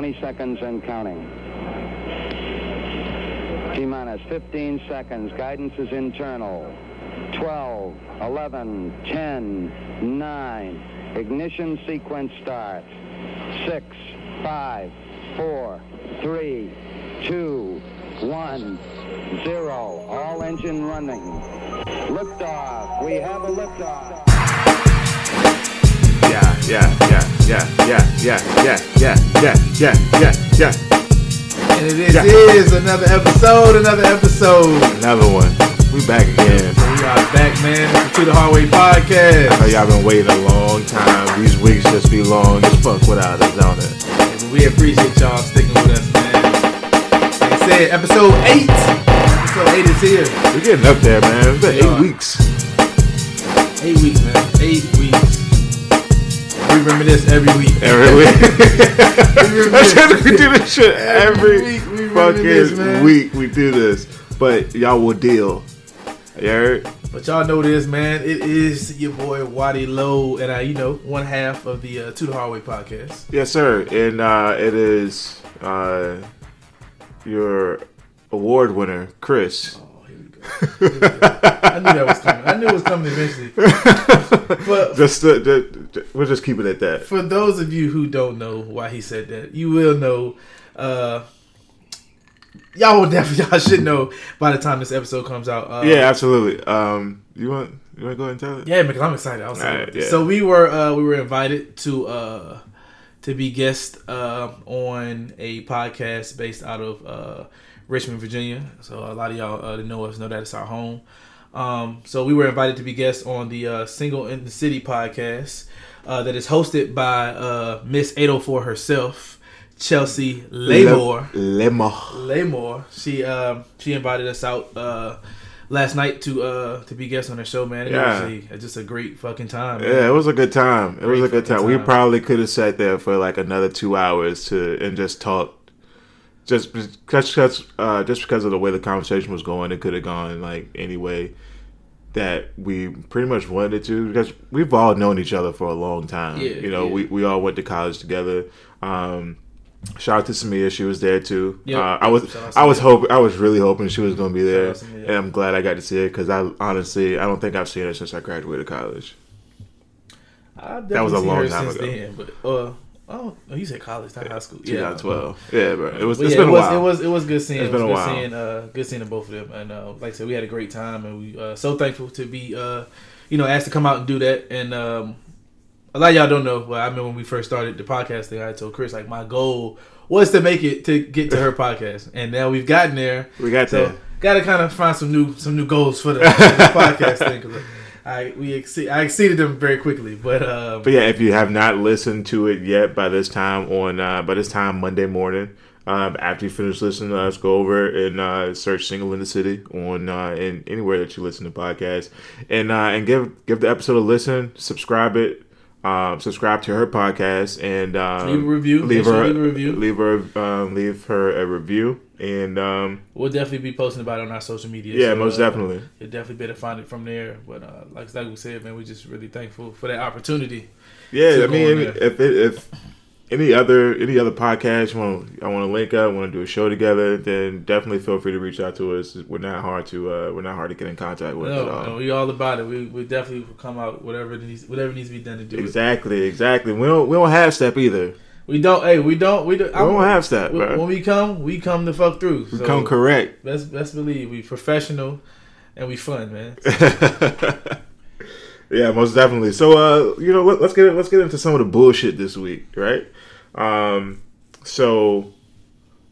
20 seconds and counting. T minus 15 seconds. Guidance is internal. 12, 11, 10, 9. Ignition sequence start. 6, 5, 4, 3, 2, 1, 0. All engine running. Liftoff. We have a liftoff. Yeah, yeah, yeah, yeah, yeah, yeah, yeah, yeah, yeah, yeah, yeah. And it is, Yeah. is another episode, another episode. Another one. We back again. We are back, man. The To the Hardway I know y'all been waiting a long time. These weeks just be long as fuck without us, don't it? And we appreciate y'all sticking with us, man. Like I said, episode eight. Episode eight is here. We're getting up there, man. It's been We eight are. weeks. Eight weeks, man. Eight weeks. We reminisce every week. Every week. That's we do this shit Every every, week we fucking man. week. We do this, but y'all will deal. You heard? But y'all know this, man. It is your boy Waddy Low, and I, you know, one half of the uh, To the Hardway podcast. Yes, sir. And uh, it is uh, your award winner, Chris. Oh, I knew that was coming. I knew it was coming eventually. But Just, uh, ju- ju- we'll just keep it at that. for those of you who don't know why he said that, you will know. Uh, y'all will definitely, y'all should know by the time this episode comes out. Uh, Yeah, absolutely. Um, you want you want to go ahead and tell it? yeah, because I'm excited. I was excited. yeah. So we were uh, we were invited to uh, to be guests uh, on a podcast based out of uh, Richmond, Virginia. So a lot of y'all uh, that know us know that it's our home. Um, so we were invited to be guests on the uh, Single in the City podcast uh, that is hosted by uh, Miss 804 herself, Chelsea Laymore. Lemor. Laymore. She um, she invited us out uh, last night to uh, to be guests on her show, man. And Yeah. It was a, just a great fucking time. man. Yeah, it was a good time. It was a good fucking time. We probably could have sat there for like another two hours to and just talk. Just because, uh, just because of the way the conversation was going, it could have gone like any way that we pretty much wanted to. Because we've all known each other for a long time. Yeah, you know, yeah. we we all went to college together. Um, shout out to Samia, she was there too. Yep. Uh, I was I was hoping I was really hoping she was going to be there, Samia. and I'm glad I got to see her because I honestly I don't think I've seen her since I graduated college. That was a long time ago. Then, but uh, oh, oh, you said college, not high school. Yeah, 2012. Yeah, bro. It was. But It's yeah, been it a was, while. It was it was good seeing. It's It been was a good while. seeing uh, good seeing the both of them, and uh, like I said, we had a great time, and we uh, so thankful to be uh, you know asked to come out and do that. And um, a lot of y'all don't know. Well, I remember when we first started the podcast thing, I told Chris like my goal was to make it to get to her podcast, and now we've gotten there. we got So there. got to kind of find some new some new goals for the, for the podcast thing. I we exceed, I exceeded them very quickly, but um, But yeah, if you have not listened to it yet, by this time on uh, by this time Monday morning, um, after you finish listening us, go over and uh, search "Single in the City" on uh, in anywhere that you listen to podcasts, and uh, and give give the episode a listen, subscribe it. Um, subscribe to her podcast and um, Leave a review. Leave her leave a review. Leave her um, leave her a review and um, We'll definitely be posting about it on our social media. yeah, so, most uh, definitely. You definitely better find it from there. But uh, like like we said, man, we're just really thankful for that opportunity. Yeah, I mean, if it, if any other any other podcast you want, I want to link up, want to do a show together, then definitely feel free to reach out to us. We're not hard to uh, we're not hard to get in contact with No, at all. no, we all about it. We, we definitely will come out whatever needs whatever needs to be done to do it. Exactly, exactly. We don't we don't have step either. We don't. Hey, we don't. We don't. We don't have step, When, bro. when we come, we come to fuck through. We So come correct. Best best believe we professional and we fun, man. yeah, most definitely. So, uh, you know, let, let's get let's get into some of the bullshit this week, right? Um, so,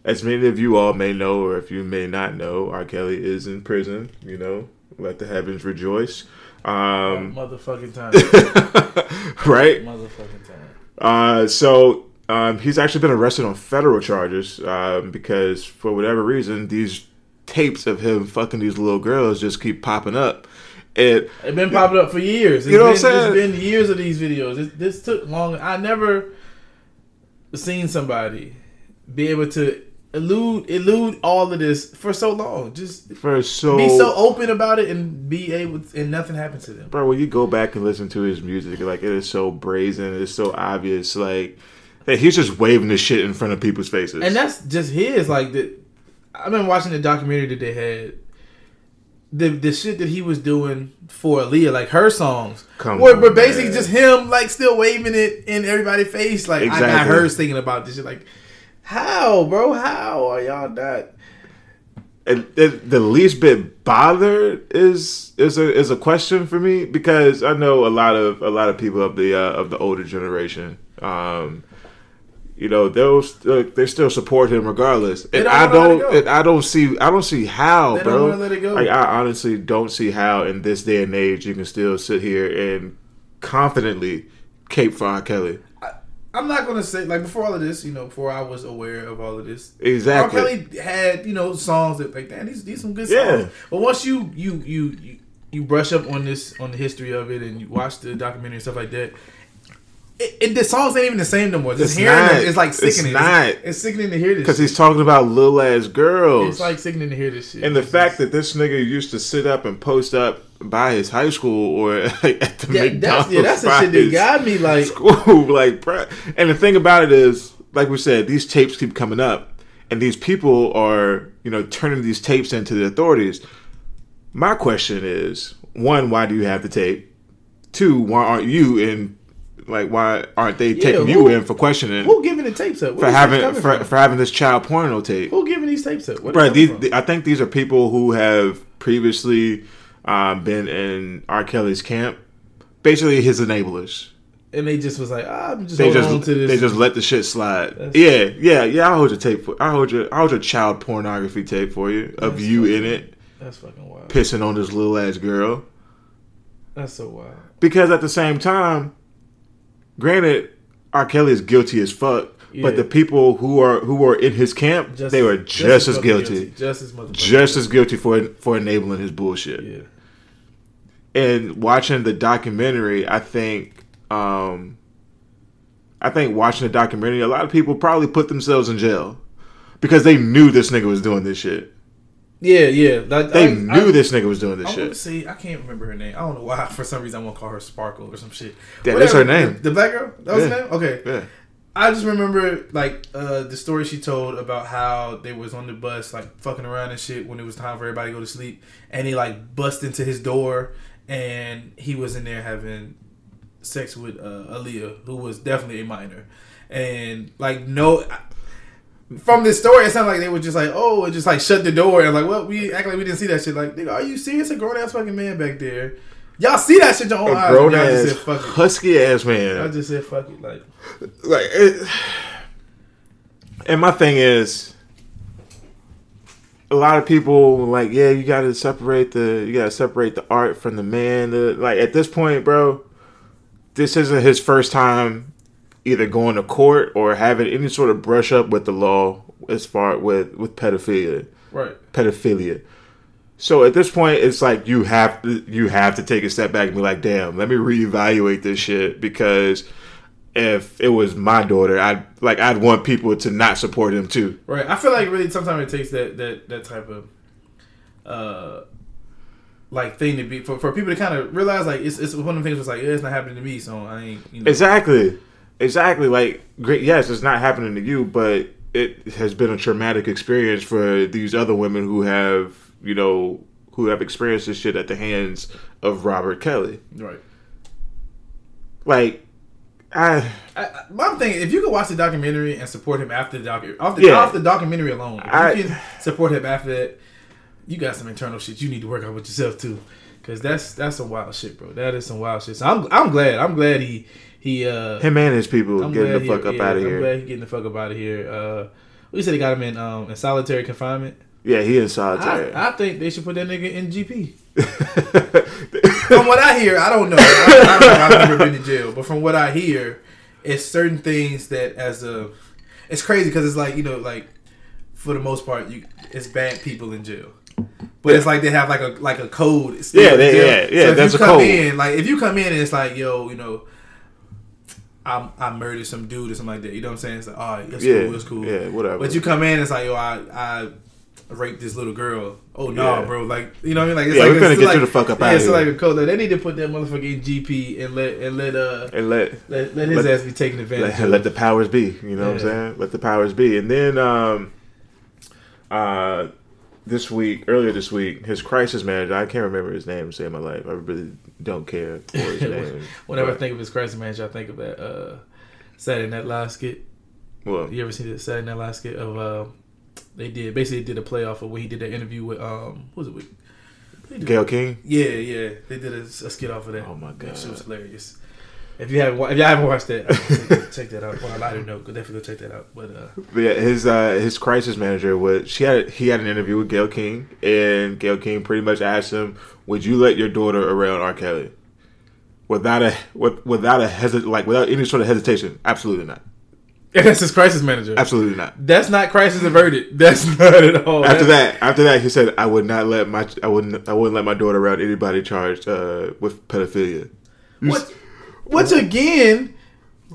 as many of you all may know, or if you may not know, R. Kelly is in prison. You know, let the heavens rejoice. Um, Motherfucking time. right? Motherfucking time. Uh, so um, he's actually been arrested on federal charges um, because for whatever reason these tapes of him fucking these little girls just keep popping up. And It's been popping up for years. It's You know what I'm saying? It's been years of these videos. This, this took long. I never seen somebody be able to elude elude all of this for so long. Just for so, be so open about it and be able and nothing happened to them. bro, when you go back and listen to his music, like it is so brazen, it's so obvious. Like that he's just waving this shit in front of people's faces. and that's just his. Like the, I've been watching the documentary that they had. The the shit that he was doing for Aaliyah, like her songs, Come were, were basically man. just him, like still waving it in everybody's face. Like I got Exactly. her thinking about this shit. Like, how, bro? How are y'all not? and the, the least bit bothered is is a is a question for me because I know a lot of a lot of people of the uh, of the older generation. Um, you know, they'll st- they still support him regardless, and don't I wanna let it don't and I don't see I don't see how, They bro. let it go. Like I honestly don't see how in this day and age you can still sit here and confidently cape for R. Kelly. I'm not gonna say like before all of this, you know, before I was aware of all of this. Exactly. R. Kelly had you know songs that like, damn, these these some good songs. Yeah. But once you you you you you brush up on this on the history of it and you watch the documentary and stuff like that. It, it the songs ain't even the same no more. Just It's hearing not. them is like It's sickening. not. It's, sickening to hear this. Because he's talking about little ass girls. It's like sickening to hear this shit. And the It's fact just- that this nigga used to sit up and post up by his high school or at the McDonald's that's yeah, that's the shit that got me like. school, like. And the thing about it is, like we said, these tapes keep coming up, and these people are, you know, turning these tapes into the authorities. My question is, one, why do you have the tape? Two, why aren't you in? Like, why aren't they Yeah, taking who- you in for questioning Who giving the tapes up? For having for, for having this child porno tape? Who giving these tapes up? Right. These, from? I think these are people who have previously um, been in R. Kelly's camp. Basically, his enablers. and they just was like, ah, I'm just They just on to this. they just let the shit slide. That's- yeah, yeah, yeah. I hold your tape. For, I hold your I hold your child pornography tape for you of That's you fucking- in it That's fucking wild. pissing on this little ass girl. That's so wild. Because at the same time, granted, R. Kelly is guilty as fuck. Yeah. But the people who are who were in his camp, Just- they were just, as fucking guilty, Just as just as guilty for for enabling his bullshit. Yeah. and watching the documentary, I think, um, I think watching the documentary, a lot of people probably put themselves in jail because they knew this nigga was doing this shit. Yeah, yeah. Like, They I- knew I- this nigga was doing this I shit. see. I can't remember her name. I don't know why. For some reason, I want to call her Sparkle or some shit. Yeah, that's her name. The, the black girl. That was Yeah. her name. Okay. Yeah, I just remember like uh, the story she told about how they was on the bus like fucking around and shit when it was time for everybody to go to sleep, and he like bust into his door, and he was in there having sex with uh, Aaliyah, who was definitely a minor, and like no. From this story, it sounded like they were just like, oh, just like shut the door and like, well, we act like we didn't see that shit. Like, nigga, are you serious? A grown ass fucking man back there. Y'all see that shit your own a eyes. grown ass said fuck it. husky ass Y'all man. just said fuck it. Like, Like, it, and my thing is, a lot of people like, yeah, you got to separate the you got to separate the art from the man. The, like at this point, bro, this isn't his first time either going to court or having any sort of brush up with the law as far with with pedophilia right. pedophilia. So at this point, it's like you have to you have to take a step back and be like, damn, let me reevaluate this shit because if it was my daughter, I'd like I'd want people to not support him too. Right. I feel like really sometimes it takes that that that type of uh like thing to be for, for people to kind of realize like it's it's one of the things that's like yeah, it's not happening to me, so I ain't you know Exactly, exactly. Like, great, yes, it's not happening to you, but it has been a traumatic experience for these other women who have you know who have experienced this shit at the hands of Robert Kelly. right. Like, I. I, my thing, if you could watch the documentary and support him after the documentary, off the Yeah. off the documentary alone, if I- you can support him after that, you got some internal shit you need to work out with yourself too, because that's that's some wild shit, bro. That is some wild shit. So I'm I'm glad. I'm glad he he uh Him and his people I'm getting the he- fuck up yeah, out of I'm here. glad he getting the fuck up out of here. Uh, we said he got him in um in solitary confinement. Yeah, he in solitary. I, I think they should put that nigga in GP. From what I hear, I don't know. I, I don't know. I've never been to jail, but from what I hear, it's certain things that as a, it's crazy because it's like you know like, for the most part, you it's bad people in jail. But it's like they have like a like a code. still Yeah, they- yeah, yeah, So if that's you a come code. in, like if you come in and it's like, yo, you know, I I murdered some dude or something like that. You know what I'm saying? It's like, all right, it's yeah, cool, it's cool. yeah, whatever. But you come in, it's like, yo, I, I raped this little girl. Oh no, Yeah. bro! Like you know what I mean? Like it's Yeah, like we're it's finna get like, you the fuck up yeah, outta it's here. like a code. Like, they need to put that motherfucker in GP and let and let uh and let let, let his Let- ass be taken advantage let, of. let the powers be. You know what I'm saying? Let the powers be. And then um, uh, this week, earlier this week, his crisis manager, I can't remember his name to save my life. I really don't care for his name. Whenever I think of his crisis manager, I think of that uh Saturday Night Live skit. well, You ever seen the Saturday Night Live skit of uh they did basically did a playoff of when he did that interview with um what was it with Gayle King. Yeah, yeah, they did a, a skit off of that. Oh, my That shit was hilarious. If you haven't, if y'all haven't watched that, check, check that out. Well, a lighter note, definitely go check that out. But uh, But yeah, his uh, his crisis manager was she had he had an interview with Gayle King, and Gayle King pretty much asked him, "Would you let your daughter around R. Kelly?" Without a with, without a hesit like without any sort of hesitation, absolutely not, that's his crisis manager. absolutely not. That's not crisis averted. That's not at all. After That's- that, after that, he said, "I would not let my I wouldn't I wouldn't let my daughter around anybody charged uh, with pedophilia." What? Which again,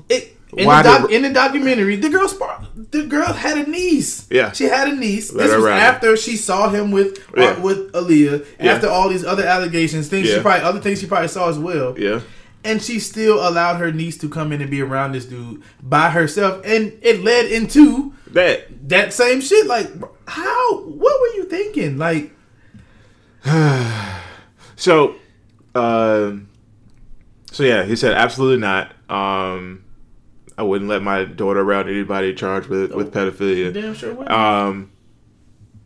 it in the, doc, did- in the documentary, the girl spar- the girl had a niece. Yeah. she had a niece. Let this was ride. after she saw him with uh, Yeah. with Aaliyah. Yeah. After all these other allegations, things she probably other things she probably saw as well. Yeah, And she still allowed her niece to come in and be around this dude by herself, and it led into that that same shit. Like, how? What were you thinking? Like, So, um, so yeah, he said absolutely not. Um, I wouldn't let my daughter around anybody charged with with pedophilia. damn sure. What? Um,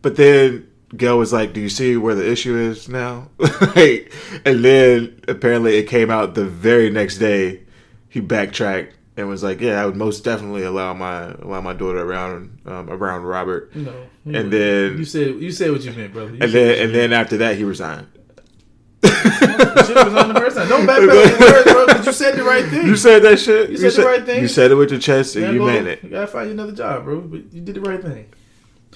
but then Gayle was like, "Do you see where the issue is now?" like, and then apparently it came out the very next day. He backtracked and was like, "Yeah, I would most definitely allow my allow my daughter around um, around Robert." no. and then- you said you said what you meant, brother. You And then and then after that, he resigned. Shit was on the first time. Don't backpedal your words, bro, because you said the right thing. You said that shit. You said the right thing. You said it with your chest, and you go- meant it. You gotta find you another job, bro. But you did the right thing.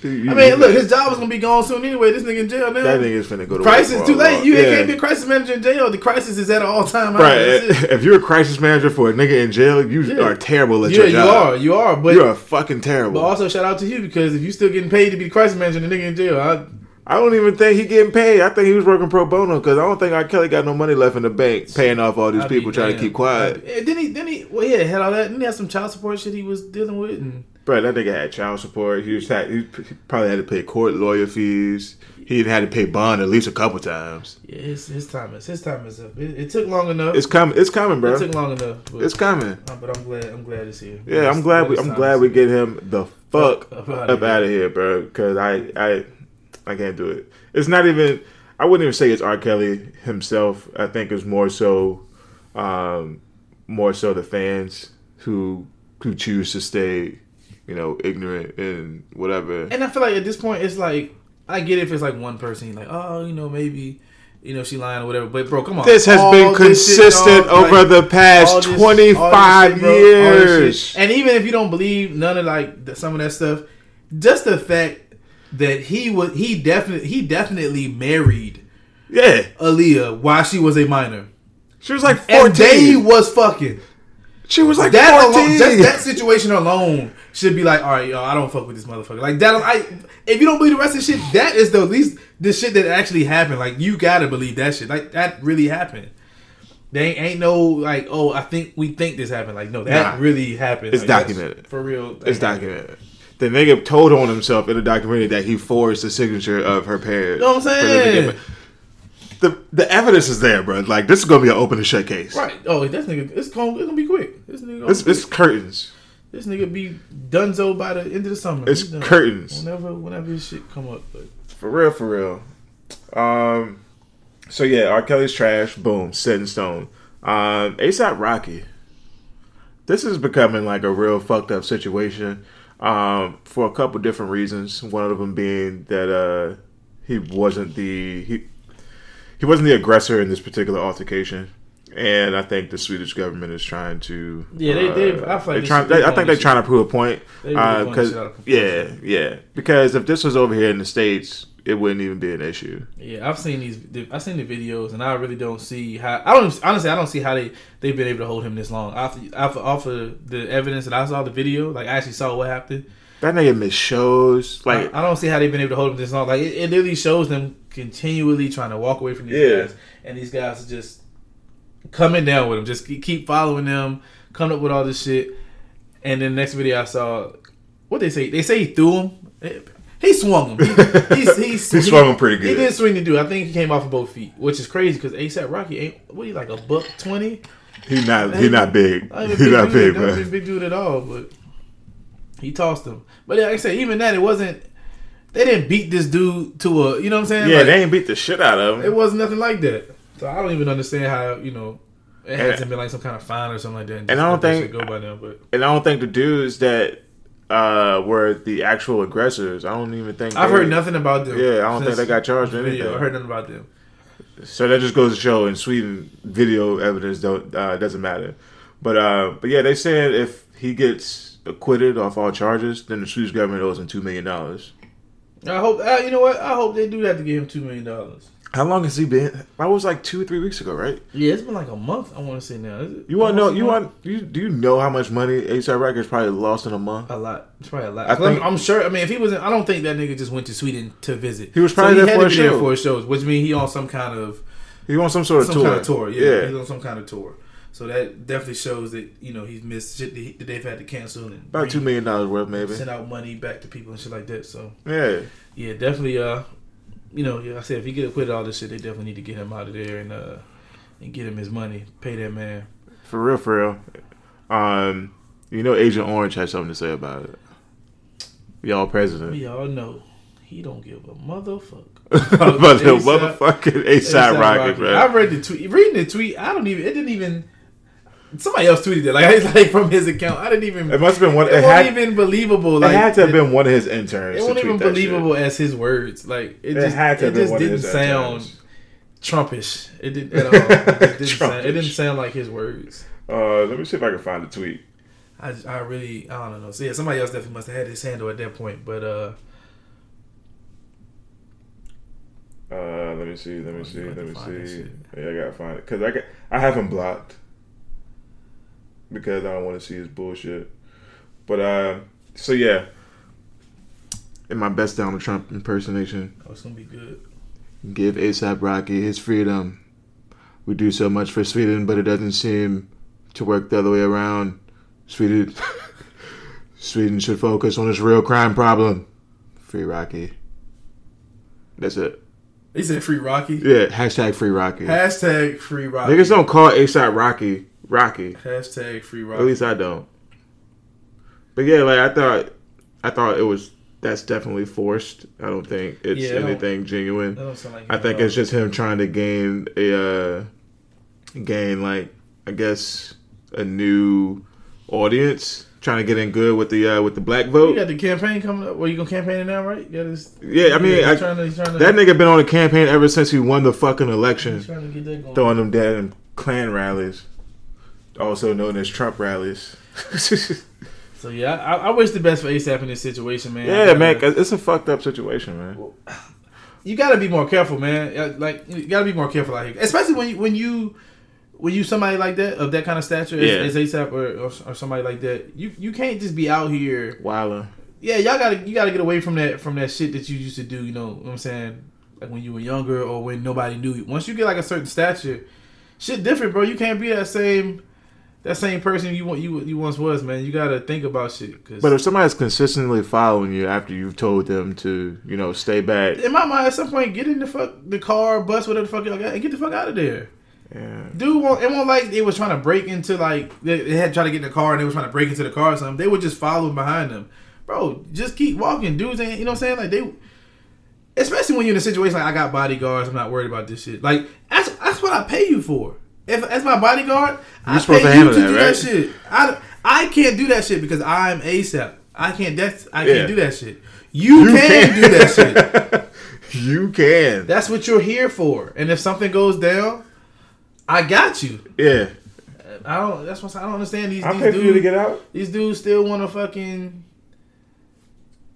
You- I mean, look, his job was gonna be gone soon anyway. This nigga in jail now. that nigga's finna go to crisis work too late. You yeah. can't be a crisis manager in jail. The crisis is at an all time. Right. If you're a crisis manager for a nigga in jail, you Yeah. are terrible at Yeah, your job. Yeah, you are. You are. But You are fucking terrible. but also shout out to you because if you still getting paid to be the crisis manager the nigga in jail, I, I don't even think he getting paid. I think he was working pro bono because I don't think R. Kelly got no money left in the bank paying off all these I'd people trying to keep quiet. Eh, Then he, then he, well, yeah, had all that. Then he had some child support shit he was dealing with, and Bro, that nigga had child support. He was had, he probably had to pay court lawyer fees. He even had to pay bond at least a couple times. yeah, his his time is his time is up. It, it took long enough. It's coming. It's coming, bro. it took long enough. But, It's coming. uh, but I'm glad I'm glad it's here. Yeah, I'm glad we. I'm glad we get him the fuck Up up out of here, bro. Because I, I, I can't do it. It's not even. I wouldn't even say it's R. Kelly himself. I think it's more so, um, more so the fans who who choose to stay, you know, ignorant and whatever. And I feel like at this point, it's like I get if it's like one person, like, oh, you know, maybe, you know, she lying or whatever. But bro, come on, This has All been shit, consistent dog, over like, the past this- all this twenty five shit, bro, years. And even if you don't believe none of like the, some of that stuff, just the fact that he was he definitely he definitely married Yeah, Aaliyah while she was a minor, she was like and they was fucking. She was like that alone, fourteen. just that situation alone should be like, all right, yo, I don't fuck with this motherfucker. Like that, I if you don't believe the rest of the shit, that is the least the shit that actually happened. Like you gotta believe that shit. Like that really happened. They ain't, no like, oh, I think we think this happened. Like no, that Nah. really happened. It's Like, documented. for real. It's documented. The nigga told on himself in a documentary that he forged the signature of her parents. You know what I'm for them to saying? The the evidence is there, bro. Like this is gonna be an open and shut case. Right. Oh, this nigga, it's gonna, it's gonna be quick. This nigga, It's, be it's curtains. this nigga be donezo by the end of the summer. It's curtains. Whenever, whenever his shit come up, but For real, for real. Um. So yeah, R. Kelly's trash. Boom, set in stone. Um. ASAP Rocky. This is becoming like a real fucked up situation. Um. For a couple different reasons. One of them being that uh he wasn't the he he wasn't the aggressor in this particular altercation. And I think the Swedish government is trying to. Yeah, they- they- uh, I feel like they're trying- they they- I think they're trying to prove a point. They Uh, doing 'cause- shit out of yeah, yeah. Because if this was over here in the states, it wouldn't even be an issue. Yeah, I've seen these. I've seen the videos, and I really don't see how. I don't honestly. I don't see how they they've been able to hold him this long. After, after off of the evidence that I saw the video, like I actually saw what happened. That nigga missed shows. Like I, I don't see how they've been able to hold him this long. Like it, it literally shows them continually trying to walk away from these Yeah. guys, and these guys are just coming down with him. Just keep- keep following them, coming up with all this shit. And then next video I saw, what they say? They say he threw him. Eh, He swung him. He, he's, he's, He swung him pretty good. He did swing the dude. I think he came off of both feet, which is crazy because ASAP Rocky ain't what he like a buck twenty. he not he not big. He not big, not even man. big dude at all, but he tossed him. But like I said, even that, it wasn't. They didn't beat this dude to a. You know what I'm saying? Yeah, Like, they ain't beat the shit out of him. It wasn't nothing like that. So I don't even understand how you know. It And- hasn't been like some kind of fine or something like that. And I don't think- go by now. But And I don't think the dudes that uh, were the actual aggressors. I don't even think I've heard nothing about them. Yeah, I don't think they got charged or anything. I heard nothing about them. So that just goes to show in Sweden, video evidence don't uh, doesn't matter. But uh, but yeah, they said if he gets acquitted off all charges, then the Swedish government owes him two million dollars. I hope. Uh, you know what? I hope they do that to give him two million dollars. How long has he been? That was like two or three weeks ago, right? Yeah, it's been like a month. I want to say now. You want to know? You want? You do you know how much money ASAP Records probably lost in a month? A lot. It's probably a lot. I'm, think- I'm sure. I mean, if he wasn't, I don't think that nigga just went to Sweden to visit. He was probably so there he for had a be there show. for shows, which means he on some kind of He on some sort of some tour. kind of tour. Yeah, yeah. he's on some kind of tour. So that definitely shows that you know he's missed shit that they've had to cancel and about two million dollars worth, maybe. send out money back to people and shit like that. So Yeah, yeah, definitely. Uh, you know, I said if he get acquitted of all this shit, they definitely need to get him out of there and uh and get him his money, pay that man. for real, for real. Um, you know, Agent Orange had something to say about it. Y'all president. We all know he don't give a motherfucker. but the motherfucking ASAP Rocket, I man. read the tweet. Reading the tweet, I don't even. It didn't even. Somebody else tweeted it. Like it's like from his account. I didn't even. It must have been one. It, It, wasn't had, even believable. it had to have been one of his interns. It wasn't even that shit. believable as his words. Like it, It just. had to it just didn't sound interns. Trumpish. It didn't at all. It didn't, sound, it didn't sound like his words. Uh, let me see if I can find the tweet. I, I really I don't know. So yeah, somebody else definitely must have had his handle at that point. But uh, Uh, let me see. Let me see. Let me to find that see. Yeah, I gotta find it because I got, I have him blocked because I don't want to see his bullshit. But uh, so yeah, in my best Donald Trump impersonation, oh, it's gonna be good. give ASAP Rocky his freedom. We do so much for Sweden, but it doesn't seem to work the other way around. Sweden, Sweden should focus on its real crime problem. Free Rocky. That's it. He said free Rocky. Yeah, hashtag free Rocky. Hashtag free Rocky. Niggas don't call ASAP Rocky Rocky. Hashtag free Rocky. At least I don't. But yeah, like I thought, I thought it was. That's definitely forced. I don't think it's Yeah, anything genuine. That don't sound like I think it's just him trying to gain a uh, gain like I guess a new audience, trying to get in good with the uh, with the black all. You vote. got the campaign coming up. Well, you gonna campaign now, right? This. Yeah, I mean, he's I- trying to, trying to, That nigga been on a campaign ever since he won the fucking he's election, trying to get that going. throwing them damn Klan rallies, also known as Trump rallies. So yeah, I, I wish the best for ASAP in this situation, man. yeah, man, gotta- 'cause it's a fucked up situation, man. you gotta be more careful, man. Uh, Like you gotta be more careful out here, especially when you when you when you somebody like that of that kind of stature Yeah. as, as ASAP or, or or somebody like that. You you can't just be out here. Wilder. Yeah, y'all gotta you gotta get away from that from that shit that you used to do. You know what I'm saying? Like when you were younger or when nobody knew you. Once you get like a certain stature, shit different, bro. You can't be that same that same person you want you you once was, man. You gotta think about shit. Cause But if somebody's consistently following you after you've told them to, you know, stay back, in my mind, at some point, get in the fuck the car, bus, whatever the fuck y'all got, and get the fuck out of there. yeah. Dude, won't, it won't like they was trying to break into like they, they had tried to get in the car and they were trying to break into the car or something. They were just following behind them, bro. Just keep walking, dudes. Ain't you know what I'm saying? Like they, especially when you're in a situation like I got bodyguards. I'm not worried about this shit. Like that's that's what I pay you for. If as my bodyguard, I supposed pay to you to that, do right? that shit. I I can't do that shit because I'm ASAP. I can't. That's I Yeah. can't do that shit. You, can, do that shit. you can. That's what you're here for. And if something goes down, I got you. Yeah. I don't. That's what I don't understand. These I'll these pay for you to dudes, get out. these dudes still want to fucking.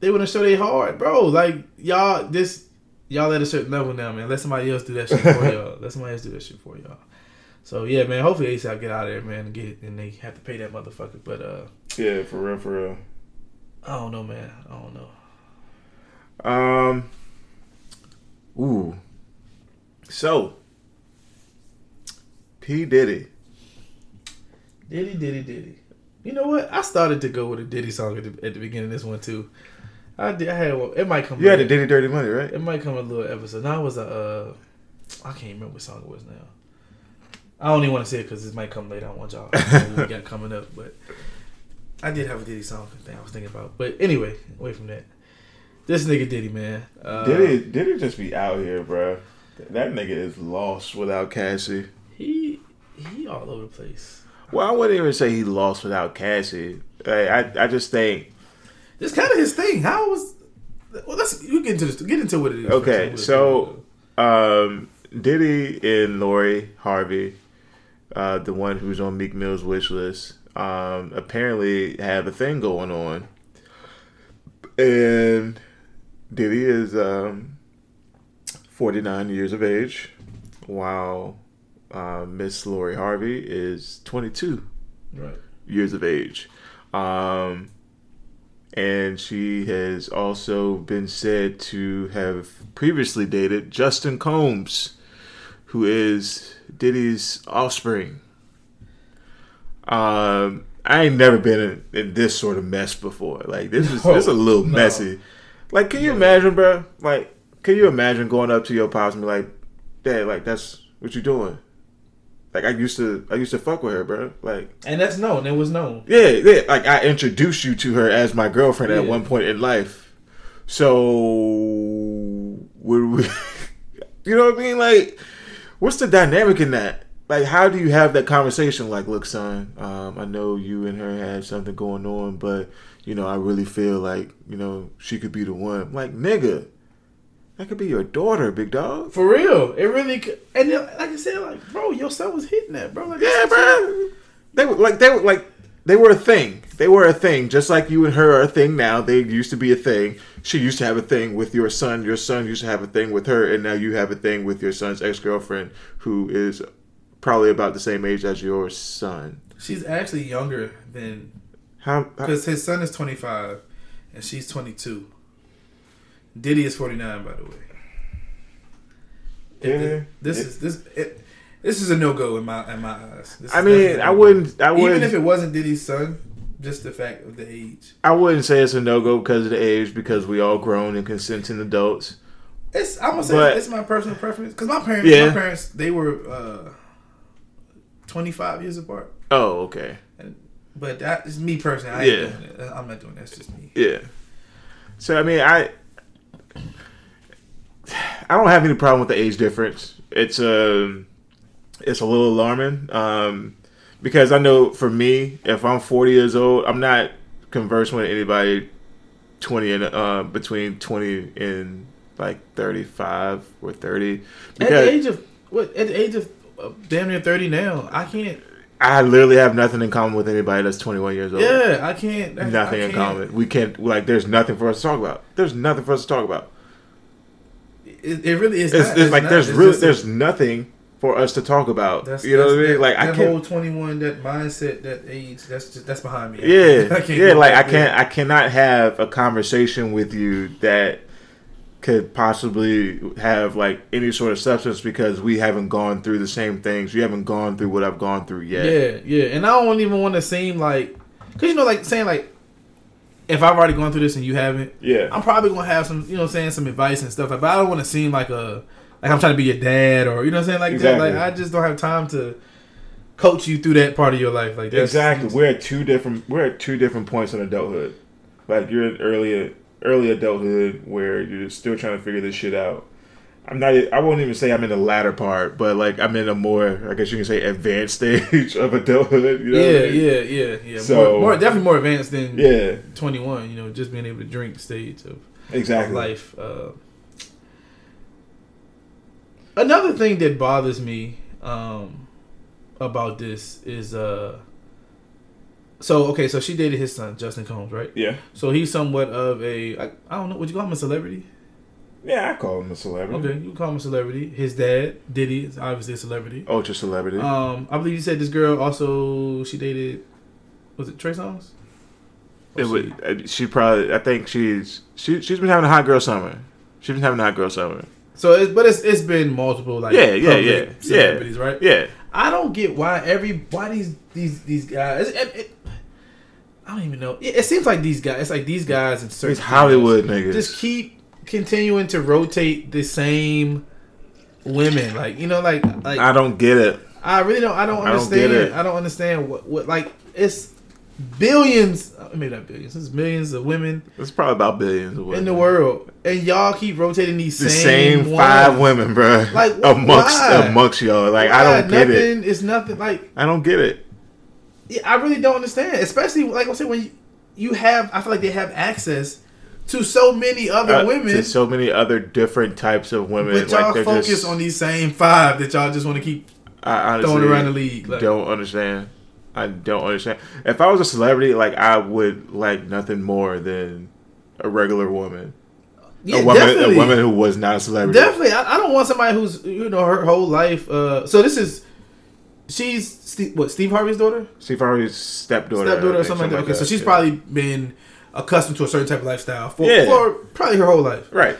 They want to show they hard, bro. Like y'all, this y'all at a certain level now, man. Let somebody else do that shit for y'all. Let somebody else do that shit for y'all. So yeah, man. Hopefully ASAP get out of there, man, and get and they have to pay that motherfucker. But uh, Yeah, for real, for real. I don't know, man. I don't know. Um. Ooh. So. P Diddy. Diddy, Diddy, Diddy. You know what? I started to go with a Diddy song at the, at the beginning of this one too. I did. I had one. It might come. You had the Diddy Dirty Money, right? It might come a little episode. Now it was a. Uh, I can't remember what song it was now. I don't even want to say it because this might come later. I want y'all to know what we got coming up, but I did have a Diddy song thing I was thinking about. But anyway, away from that. This nigga Diddy, man. Uh, Diddy, Diddy just be out here, bro. That nigga is lost without Cassie. He he all over the place. Well, I wouldn't even say he lost without Cassie. I, I, I just think It's kind of his thing. How was? Well, let's you get into this. Get into what it is. Okay, so um, Diddy and Lori Harvey, uh, the one who's on Meek Mill's wish list, um, apparently have a thing going on, and Diddy is um, forty nine years of age, while uh, Miss Lori Harvey is twenty two right. years of age. Um, and she has also been said to have previously dated Justin Combs, who is Diddy's offspring. Um, I ain't never been in, in this sort of mess before. Like this is No, this is a little no. messy. Like, can you imagine, bro? Like, can you imagine going up to your pops and be like, "Dad, like that's what you doing?" Like I used to, I used to fuck with her, bro. Like, And that's known. It was known. yeah, yeah. Like I introduced you to her as my girlfriend at one point in life. So would we? You know what I mean? Like, what's the dynamic in that? Like, how do you have that conversation? Like, look, son, um, I know you and her had something going on, but you know, I really feel like you know she could be the one. I'm like, nigga, that could be your daughter, big dog. For real, it really. Could, and like I said, like bro, your son was hitting that, bro. Like, Yeah, bro. They were like they were like they were a thing. They were a thing, just like you and her are a thing now. They used to be a thing. She used to have a thing with your son. Your son used to have a thing with her, and now you have a thing with your son's ex girlfriend, who is probably about the same age as your son. She's actually younger than How? because his son is twenty five, and she's twenty two. Diddy is forty nine, by the way. Yeah. thi- This It- is this. It, this is a no go in my in my eyes. This I mean, a I wouldn't. I wouldn't. Even if it wasn't Diddy's son, just the fact of the age. I wouldn't say it's a no go because of the age, because we all grown and consenting adults. It's I'm gonna say But- it's my personal preference because my parents, Yeah. my parents, they were uh, 25 years apart. Oh, okay. But that is me personally. I ain't Yeah. doing it. I'm not doing that. It's just me. Yeah. So I mean, I I don't have any problem with the age difference. It's um it's a little alarming um because I know for me, if I'm 40 years old, I'm not conversing with anybody 20 and uh between 20 and like 35 or 30 At the age of what? At the age of uh, damn near 30 now, I can't. I literally have nothing in common with anybody that's 21 years old. Yeah, I can't. I- Nothing I in can't. common. We can't like. There's nothing for us to talk about. There's nothing for us to talk about. It, it really is. It's, not, it's like not. there's It's really just a- there's nothing for us to talk about. That's, you know what I mean? Like that, I that can't. whole 21, that mindset, that age, that's just that's behind me. yeah, yeah. Like I can't. I cannot have a conversation with you that could possibly have like any sort of substance because we haven't gone through the same things. You haven't gone through what I've gone through yet. Yeah, yeah, and I don't even want to seem like, cause you know, like saying like, if I've already gone through this and you haven't, Yeah. I'm probably gonna have some, you know, what I'm saying some advice and stuff. Like, but I don't want to seem like a, like I'm trying to be your dad or you know, what I'm saying like Exactly. that. Like I just don't have time to coach you through that part of your life. Like Exactly. We're at two different. We're at two different points in adulthood. Like you're in early early adulthood where you're still trying to figure this shit out. I'm not. I won't even say I'm in the latter part, but like I'm in a more, I guess you can say, advanced stage of adulthood. You know Yeah, I mean? yeah, yeah, yeah. So- more, more, definitely more advanced than yeah, 21. You know, just being able to drink stage of exactly. life. Uh, another thing that bothers me um, about this is uh, so okay, so she dated his son Justin Combs, right? Yeah, So he's somewhat of a I, I don't know. Would you call him a celebrity? yeah. I call him a celebrity. Okay, you call him a celebrity. His dad Diddy is obviously a celebrity. Ultra celebrity. Um, I believe you said this girl also she dated. Was it Trey Songz? Or It she- would. uh, She probably. I think she's she she's been having a hot girl summer. She's been having a hot girl summer. So, it's, but it's it's been multiple like Yeah, yeah, yeah, celebrities, yeah, right? Yeah. I don't get why every why these these these guys. It, it, I don't even know. It, it seems like these guys. It's like these guys and certain Hollywood niggas. just keep continuing to rotate the same women. Like you know, like like I don't get it. I really don't. I don't I don't understand. get it. I don't understand what what like it's billions. uh, Maybe not billions. It's millions of women It's probably about billions of women. in the world, and y'all keep rotating these The same, same, five women, bro. Like, amongst why? amongst y'all. Like I don't get it. It's nothing like I don't get it. yeah, I really don't understand. Especially like I said, when you, you have, I feel like they have access to so many other Uh, women, to so many other different types of women. but y'all like focus just, on these same five that y'all just want to keep I honestly throwing around the league. Like, don't understand. I don't understand. If I was a celebrity, like I would like nothing more than a regular woman. yeah, a woman, definitely. a woman who was not a celebrity. Definitely, I, I don't want somebody who's you know her whole life. Uh, so this is she's Steve, what Steve Harvey's daughter, Steve Harvey's stepdaughter, stepdaughter, or think, something like that. Okay, so she's yeah. probably been accustomed to a certain type of lifestyle for, Yeah. for probably her whole life. right.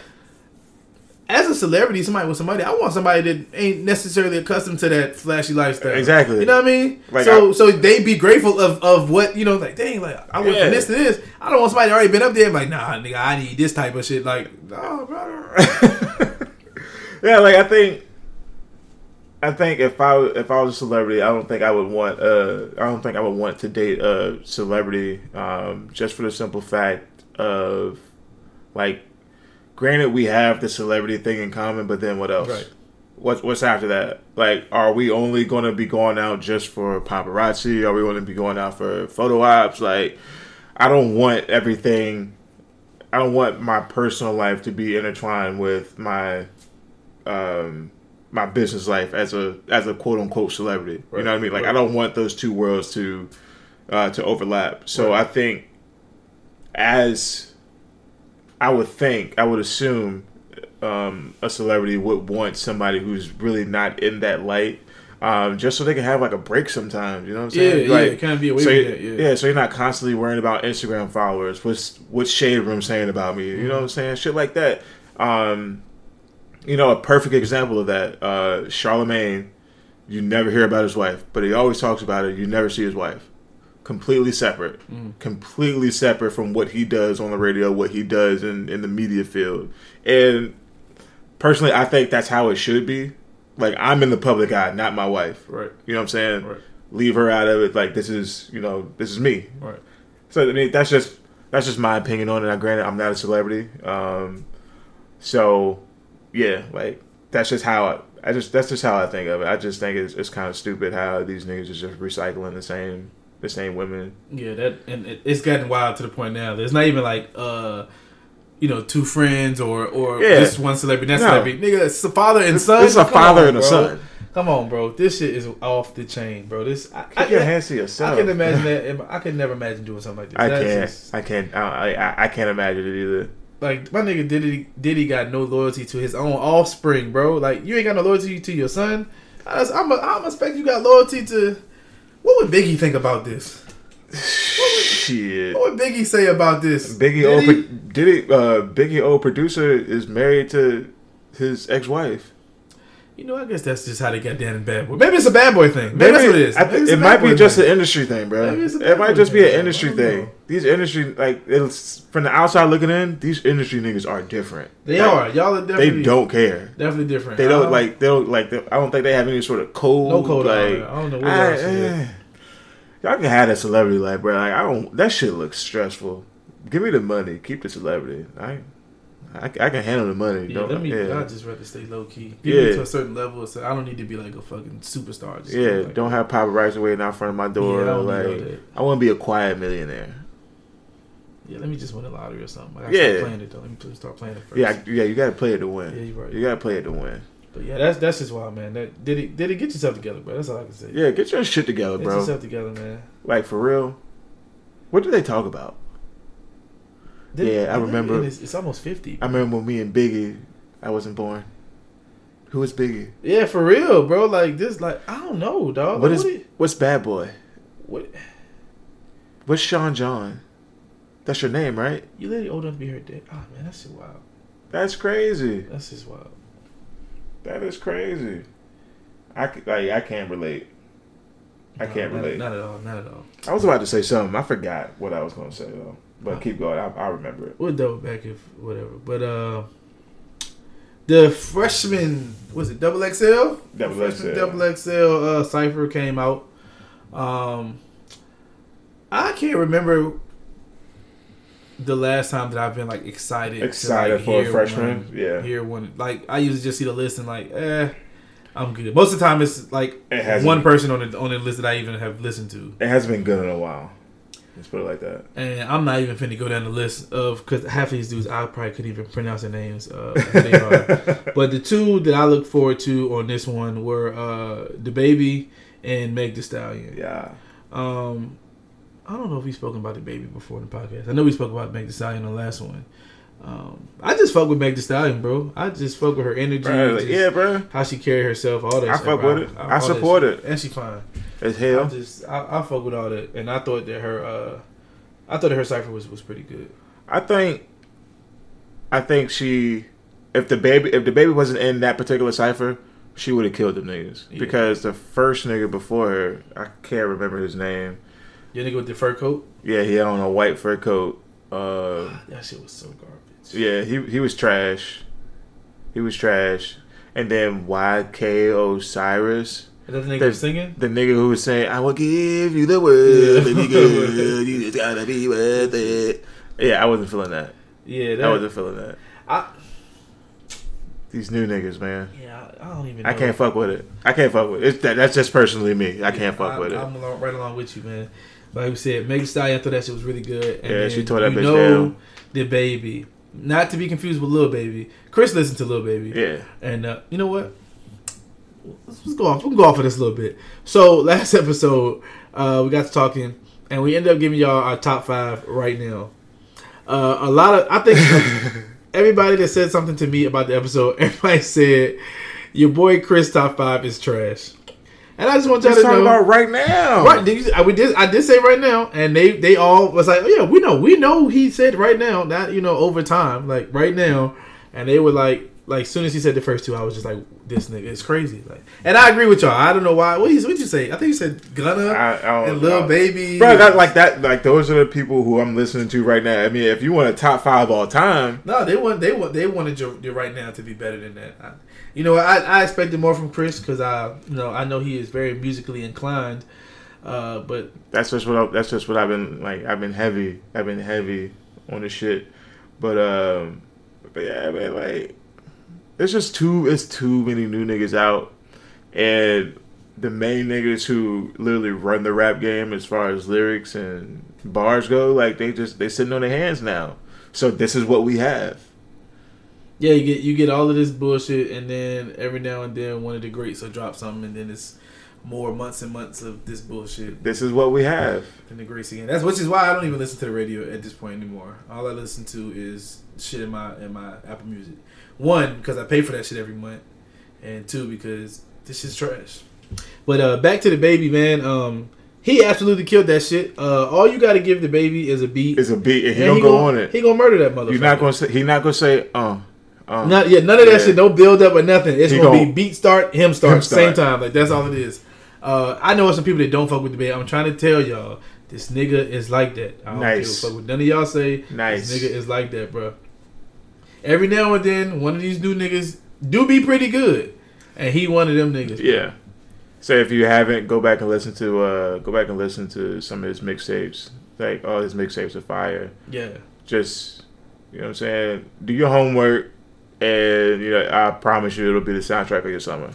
As a celebrity, somebody with somebody, I want somebody that ain't necessarily accustomed to that flashy lifestyle. Exactly. You know what I mean? Like, so I- so they be grateful of, of what you know. Like dang, like I went Yeah. from this to this. I don't want somebody already been up there. Like nah, nigga, I need this type of shit. Like nah, brother. yeah, like I think, I think if I if I was a celebrity, I don't think I would want. Uh, I don't think I would want to date a celebrity. Um, just for the simple fact of, like, granted, we have the celebrity thing in common, but then what else? Right. What's what's after that? Like, are we only going to be going out just for paparazzi? Are we going to be going out for photo ops? Like, I don't want everything. I don't want my personal life to be intertwined with my um my business life as a as a quote unquote celebrity. You know what I mean? Like I don't want those two worlds to uh to overlap. So Right. I think as I would think, I would assume um a celebrity would want somebody who's really not in that light. Um, just so they can have like a break sometimes, you know what I'm Yeah, saying? yeah, like, kinda be away so from that, yeah. so you're not constantly worrying about Instagram followers. What's what's Shade Room saying about me? You know what I'm saying? Shit like that. Um, you know, a perfect example of that. Uh, Charlemagne, you never hear about his wife, but he always talks about it. You never see his wife. Completely separate. Completely separate from what he does on the radio, what he does in, in the media field. And personally, I think that's how it should be. Like, I'm in the public eye, not my wife. Right. You know what I'm saying? Right. Leave her out of it. Like, this is, you know, this is me. Right. So I mean, that's just that's just my opinion on it. Now, granted, I'm not a celebrity, um, so yeah, like that's just how I, I just that's just how I think of it. I just think it's, it's kind of stupid how these niggas is just recycling the same the same women. Yeah, that and it, it's gotten wild to the point now. There's not even like uh, you know, two friends or or Yeah. this one celebrity, that No. celebrity. Nigga, it's a father and son. Is a Come father on, and a bro. son. Come on, bro. This shit is off the chain, bro. This I, Keep I, your hands to yourself. I can imagine that. I can never imagine doing something like this. I That's can't. just- I can't. I, I I can't imagine it either. like my nigga Diddy. Diddy got no loyalty to his own offspring, bro. Like you ain't got no loyalty to your son. I, I'm. A, I'm expect you got loyalty to. What would Biggie think about this? Shit. What would Biggie say about this? Biggie Did old he- pro- Diddy uh Biggie old producer is married to his ex wife. You know, I guess that's just how they got down in bad boy. Maybe it's a bad boy thing. Maybe, that's what it is. I Maybe thi- it's a it might be just thing. an industry thing, bro. Maybe it's a It might just be an industry thing. know. These industry like it's from the outside looking in. These industry niggas are different. They Like, are. Y'all are definitely. They don't care. Definitely different. They don't like. They don't like. I don't think they have any sort of code. No code Like. I don't know what I- else it is. eh. Y'all can have that celebrity life, bro. Like I don't. That shit looks stressful. Give me the money. Keep the celebrity. I. I, I can handle the money. Yeah, let me. yeah. I just rather stay low key. Get me Yeah. to a certain level. So I don't need to be like a fucking superstar. Just Yeah, like- don't have paparazzi waiting out front of my door. Yeah, I like. I want to be a quiet millionaire. Yeah, let me just win the lottery or something. I Yeah. playing it though. Let me just start playing it first. Yeah, I- yeah, you gotta play it to win. Yeah, you're right. You gotta play it to win. But yeah, that's that's just wild, man. That did it. Diddy get yourself together, bro? That's all I can say. Yeah, get your shit together, bro. Get yourself together, man. Like for real. What do they talk about? Yeah, I remember- It's, it's almost fifty. I remember when me and Biggie, I wasn't born. Who is Biggie? yeah, for real, bro. Like this, like I don't know, dog. What Like, is what, what's Bad Boy? what, What's Sean John? That's your name, right? You literally old enough to be her dad. Oh man, that's wild. That's crazy. That's just wild. That is crazy. I like I can't relate. I No, can't not- relate. Not at all. Not at all. I was about to say something. I forgot what I was going to say though. But Oh. keep going. I, I remember it. We'll double back if whatever. But uh, the freshman was it double XL? Double XL. double XL uh, cipher came out. Um, I can't remember the last time that I've been like excited. Excited to, like, for a freshman? one- Yeah. Hear one like I usually just see the list and like, eh, I'm good. Most of the time it's like It one person on the on the list that I even have listened to. It hasn't been good in a while. Let's put it like that. And I'm not even finna go down the list of because half of these dudes I probably couldn't even pronounce their names. Uh, they are. but the two that I look forward to on this one were uh, DaBaby and Meg Thee Stallion. Yeah. Um, I don't know if we've spoken about DaBaby before in the podcast. I know we spoke about Meg Thee Stallion on the last one. Um, I just fuck with Meg Thee Stallion, bro. I just fuck with her energy. Bro, just yeah, bro. How she carry herself, all that. I shit, fuck bro. with it. I support it. and she fine. I hell. just I, I fuck with all that, and I thought that her uh, I thought that her cipher was was pretty good. I think. I think she, if DaBaby, if DaBaby wasn't in that particular cipher, she would have killed them niggas. Yeah. Because the first nigga before her, I can't remember his name. You nigga with the fur coat, Yeah, he had on a white fur coat. Uh, that shit was so garbage. Yeah, he he was trash. He was trash. And then YK Osiris, Is that the nigga The- was singing? the nigga who was saying, "I will give you the world, Yeah. baby girl. You just gotta be worth it." Yeah, I wasn't feeling that. Yeah, I wasn't feeling that. I These new niggas, man. yeah I don't even. Know. I can't fuck with it. I can't fuck with it. It's, that, that's just personally me. I can't fuck I, with it. I'm along, right along with you, man. Like we said, Meg Thee Stallion, I thought that shit was really good. And Yeah, she tore that you bitch know down. DaBaby, not to be confused with Lil Baby. Chris listened to Lil Baby. yeah. And uh, you know what? Let's, let's go off. We'll go off of this a little bit. So last episode, uh, we got to talking, and we ended up giving y'all our top five right now. Uh, a lot of I think everybody that said something to me about the episode, everybody said your boy Chris top five is trash, and I just want y'all Let's to talk know. about right now. Right, did you, I, we did. I did say right now, and they they all was like, oh, yeah, we know, we know. He said right now, not you know over time, like right now, and they were like, like as soon as he said the first two, I was just like, this nigga is crazy. Like, and I agree with y'all. I don't know why. What you what you say? I think you said Gunna I, I don't and Lil know. Baby, Bro, that like that like those are the people who I'm listening to right now. I mean, if you want a top five all time, No, they want they want they wanted your, your right now to be better than that. You know, I, I expected more from Chris because I you know I know he is very musically inclined, uh, but that's just what I, that's just what I've been like. I've been heavy. I've been heavy on the shit. But um, but yeah, man, like it's just too it's too many new niggas out, and the main niggas who literally run the rap game as far as lyrics and bars go, like they just they sitting on their hands now. So this is what we have. Yeah, you get you get all of this bullshit, and then every now and then one of the greats will drop something, and then it's more months and months of this bullshit. This is what we have. And the greats again. That's which is why I don't even listen to the radio at this point anymore. All I listen to is shit in my in my Apple Music. One because I pay for that shit every month, and two because this shit's trash. But uh back to DaBaby man. Um, he absolutely killed that shit. Uh, all you got to give DaBaby is a beat. It's a beat, and he and don't he go gonna, on it. He gonna murder that motherfucker. You're not gonna say. He not gonna say. Uh, uh. Not, yeah, none of that Yeah. shit. No build up or nothing. It's He gonna gon- be beat start, him start, Him same time. Like that's all it is. Uh, I know some people that don't fuck with the band. I'm trying to tell y'all, this nigga is like that. I don't Nice. give a fuck what none of y'all say. Nice. This nigga is like that, bro. Every now and then, one of these new niggas do be pretty good, and he one of them niggas. Yeah. So if you haven't, go back and listen to uh go back and listen to some of his mixtapes. Like all his mixtapes are fire. yeah. Just you know what I'm saying? Do your homework and you know, I promise you it'll be the soundtrack of your summer.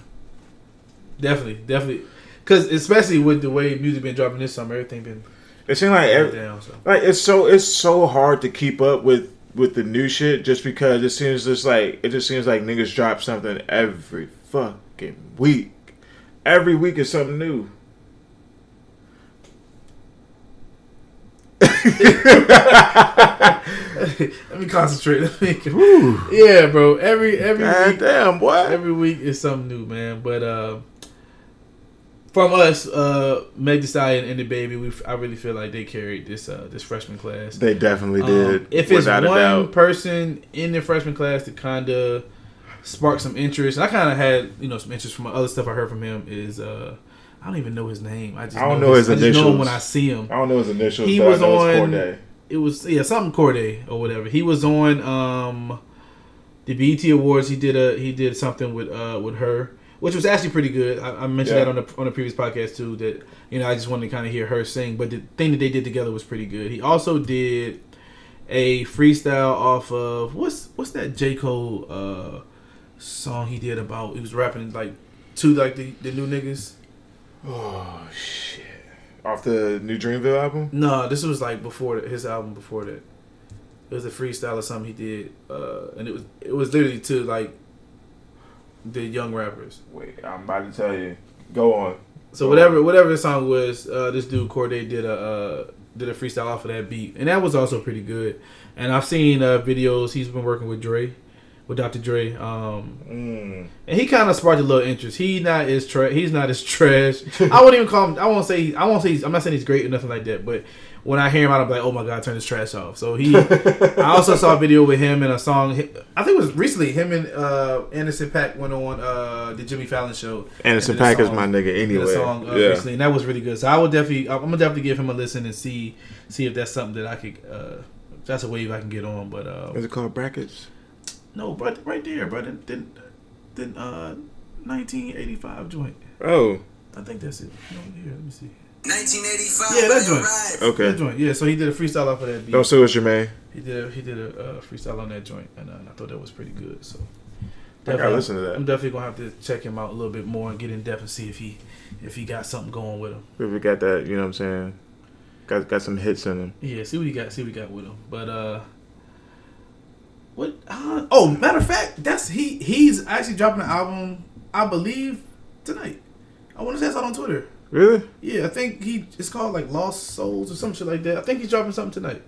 Definitely, definitely. Cause especially with the way music been dropping this summer, everything been It seems like every, down. So like it's so it's so hard to keep up with with the new shit just because it seems just like it just seems like niggas drop something every fucking week. Every week is something new. Let me concentrate. Let me, yeah, bro. Every every God week, damn, boy. every week is something new, man. But uh, from us, uh, Meg Thee Stallion and DaBaby, we I really feel like they carried this uh, this freshman class. They definitely Um, did. if it's one person in the freshman class to kind of spark some interest, and I kind of had you know some interest from other stuff I heard from him is uh, I don't even know his name. I just I don't know his I just know him when I see him. I don't know his initials. He was I know it's on- Cordae. It was yeah something Cordae or whatever. He was on um the BET Awards. He did a he did something with uh with her, which was actually pretty good. I, I mentioned Yeah. that on the on the previous podcast too. That you know I just wanted to kind of hear her sing, but the thing that they did together was pretty good. He also did a freestyle off of what's what's that J Cole uh song he did about he was rapping like to like the, the new niggas. Oh shit! Off the new Dreamville album. No, this was like before his album before that. It was a freestyle or something he did, uh, and it was it was literally to like the young rappers. Wait, I'm about to tell you. Go on. So Go whatever on. whatever the song was, uh, this dude Cordae did a uh, did a freestyle off of that beat, and that was also pretty good. And I've seen uh, videos. He's been working with Dre, with Dr. Dre, um, Mm. and he kind of sparked a little interest. He not as tra- he's not as trash. I wouldn't even call him. I won't say. I won't say. He's, I'm not saying he's great or nothing like that. But when I hear him out, I'm like, oh my god, turn this trash off. So he. I also saw a video with him and a song. I think it was recently. Him and uh, Anderson .Paak went on uh, the Jimmy Fallon show. Anderson And did a .Paak is my nigga anyway. song uh, yeah. recently, and that was really good. So I would definitely. I'm gonna definitely give him a listen and see see if that's something that I could. Uh, that's a wave I can get on. But uh, Is it called brackets? No, but right there, but Then then, then uh, 1985 joint. Oh, I think that's it. No, here, let me see. 1985. Yeah, that I joint. arrived. okay. That joint. Yeah, so he did a freestyle off of that beat. Don't sue us, Jermaine. He did a, he did a uh, freestyle on that joint, and, uh, I thought that was pretty good. So I gotta listen to I'm definitely gonna have to check him out a little bit more and get in depth and see if he if he got something going with him. If he got that, you know what I'm saying? Got got some hits in him. Yeah, see what he got. See what he got with him. But uh, what? Uh, oh, matter of fact, that's he. He's actually dropping an album, I believe, tonight. I want to say I saw it on Twitter. Really? Yeah, I think he. It's called like Lost Souls or some shit like that. I think he's dropping something tonight.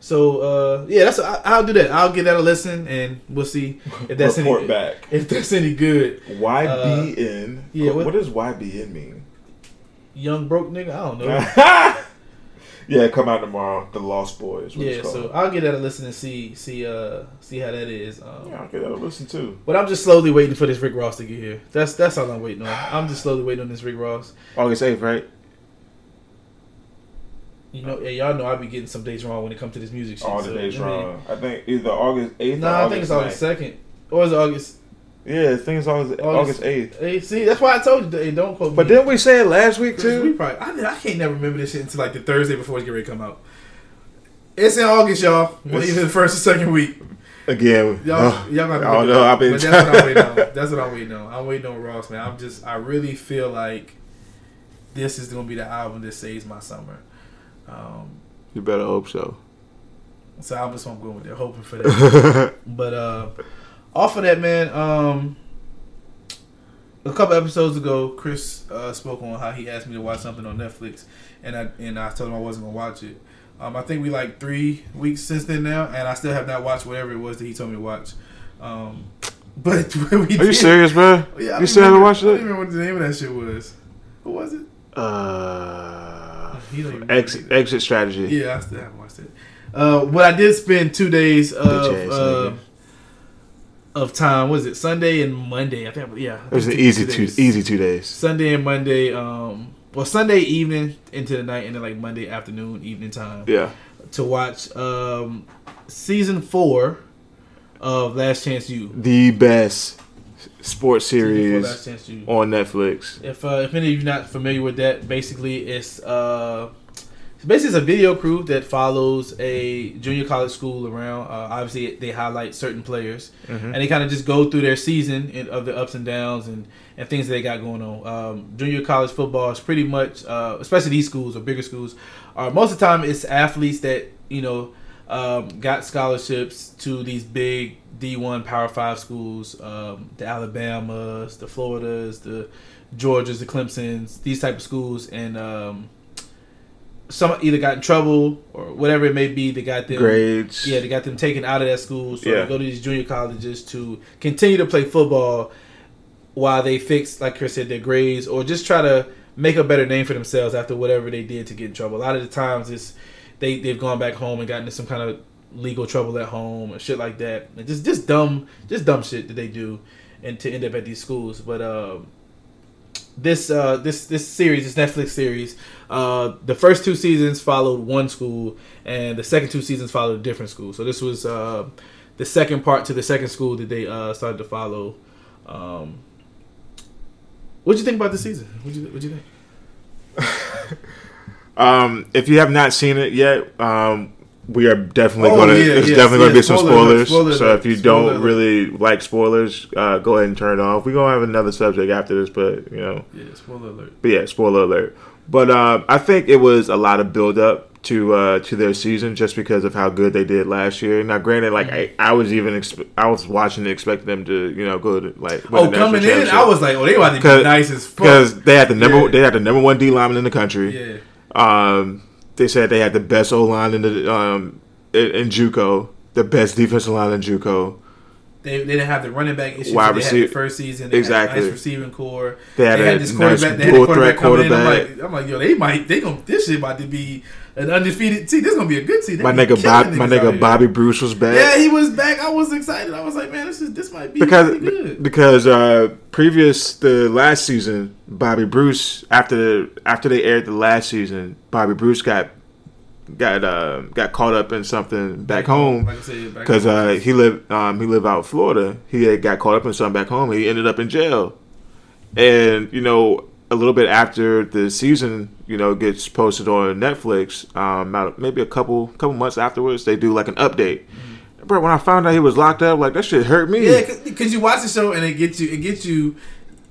So uh, yeah, that's I, I'll do that. I'll give that a listen, and we'll see if that's Report any back. if that's any good. YBN. yeah, what- what does YBN mean? Young broke nigga, I don't know. yeah, come out tomorrow. The Lost Boys. Yeah, so I'll get that a listen and see see uh see how that is. Um, yeah, I'll get that a listen too. But I'm just slowly waiting for this Rick Ross to get here. That's that's all I'm waiting on. I'm just slowly waiting on this Rick Ross. August 8th, right? You know, yeah, y'all know I be getting some days wrong when it comes to this music shit. All the so, days I mean, wrong. I think either August 8th No, or I August think it's August second. Or is it August? Yeah, I think it's August, August 8th. Hey, see, that's why I told you. Hey, don't quote But me. didn't we say it last week 'Cause we too? probably, I, I can't never remember this shit until like the Thursday before it's get ready to come out. It's in August, y'all. It's- either the first or second week. Again. Y'all, oh, y'all got to I don't look it know. up. I've been But that's what I'm waiting on. That's what I'm waiting on. I'm waiting on Ross, man. I'm just, I really feel like this is gonna be the album that saves my summer. Um, You better hope so. so I'm just I'm going with that, hoping for that. but uh, off of that, man. Um, a couple episodes ago, Chris uh, spoke on how he asked me to watch something on Netflix, and I and I told him I wasn't gonna watch it. Um, I think we like three weeks since then now, and I still have not watched whatever it was that he told me to watch. Um, but we Are you did- serious, bro? Yeah, I you still haven't watched I don't it? even remember what the name of that shit was. What was it? Uh, He don't even exit, exit strategy. Yeah, I still haven't watched it. Uh, but I did spend two days of uh. Of time. Was it Sunday and Monday? I think. Yeah, It was an two- easy two two, days. easy two days. Sunday and Monday. Um, well, Sunday evening into the night, and then like Monday afternoon, evening time Yeah. to watch um, season four of Last Chance U. The best sports series Last Chance U. on Netflix. If uh, if any of you not familiar with that, basically it's uh, basically it's a video crew that follows a junior college school around. Uh, obviously, they highlight certain players, and they kind of just go through their season and, of the ups and downs and, and things that they got going on. Um, junior college football is pretty much, uh, especially these schools or bigger schools, are most of the time it's athletes that you know um, got scholarships to these big D1 Power Five schools, um, the Alabamas, the Floridas, the Georgias, the Clemsons, these type of schools, and um, some either got in trouble or whatever it may be. They got them Grades. Yeah, they got them taken out of that school, so Yeah. they go to these junior colleges to continue to play football while they fix, like Chris said, their grades or just try to make a better name for themselves after whatever they did to get in trouble. A lot of the times it's they they've gone back home and gotten into some kind of legal trouble at home and shit like that. And just just dumb just dumb shit that they do and to end up at these schools. But um this uh this this series, this Netflix series, uh the first two seasons followed one school and the second two seasons followed a different school. So this was uh the second part to the second school that they uh started to follow. Um What'd you think about the season? What'd you what'd you think? Um, if you have not seen it yet, um, we are definitely Oh, going to. yeah, it's definitely going to be some spoiler alert, spoilers. so if you spoiler don't really like spoilers, uh, go ahead and turn it off. We're gonna have another subject after this, but you know, Yeah, spoiler alert. but yeah, spoiler alert. But um, I think it was a lot of build up to uh, to their season just because of how good they did last year. Now, granted, like I, I was even expe- I was watching and expecting them to you know go to like Oh, coming in. I was like, oh, they about to be nice as fuck. because they had the number Yeah. they had the number one D lineman in the country. Yeah, Um, they said they had the best O line in the um in, in JUCO, the best defensive line in JUCO. They, they didn't have the running back issues Wide they had receiver- the first season. They Exactly. had nice receiving core. They had a this nice quarterback. They had a quarterback threat coming in. I'm like, I'm like, yo, they might. They gonna this shit about to be an undefeated team. This is gonna be a good team. They My nigga Bob, my nigga here. Bobby Bruce was back. Yeah, he was back. I was excited. I was like, man, this is this might be because really good. because uh previous the last season Bobby Bruce after after they aired the last season Bobby Bruce got got uh, got caught up in something back home Like I said, back because home. uh, he lived um, he lived out in Florida. He had got caught up in something back home. He ended up in jail, and you know a little bit after the season, you know, gets posted on Netflix. Um, maybe a couple couple months afterwards, they do like an update. Bro, when I found out he was locked up, like that shit hurt me. yeah, because you watch the show and it gets you. It gets you.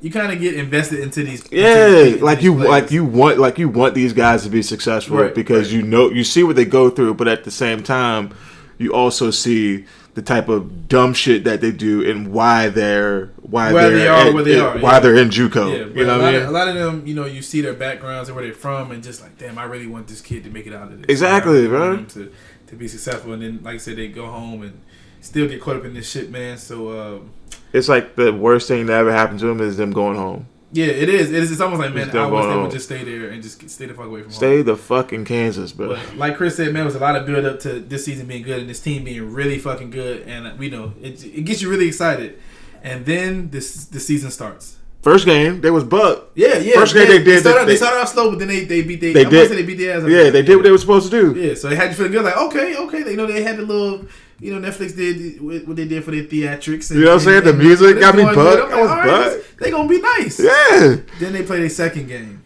You kind of get invested into these. into Yeah, these- like these you players. like you want like you want these guys to be successful Right, because right. you know you see what they go through, but at the same time, you also see the type of dumb shit that they do and why they're why Where they're they are, at- where they at- are, why yeah. they're in JUCO. Yeah, you know a, lot I of, a lot of them, you know, you see their backgrounds and where they're from, and just like, damn, I really want this kid to make it out of this. Exactly, bro. To to be successful, and then like I said, they go home and still get caught up in this shit, man. So um, It's like the worst thing that ever happened to them is them going home. yeah, it is. It is. It's almost like, man, I wish they home. would just stay there and just stay the fuck away from home. Stay the fuck in Kansas, bro. But like Chris said, man, it was a lot of build up to this season being good and this team being really fucking good, and uh, we know it, it gets you really excited. And then this the season starts. First game, they was buck. Yeah, yeah. First game they did started, they they- started off slow, but then they they beat they. They did. They beat their ass. Yeah, they did what they were supposed to do. Yeah, so they had you feel good, like okay, okay. They you know they had the little, you know, Netflix did what they did for their theatrics. And, You know what I'm saying? The music got me bugged. I'm I was right, bugged. They gonna be nice. Yeah. Then they play their second game,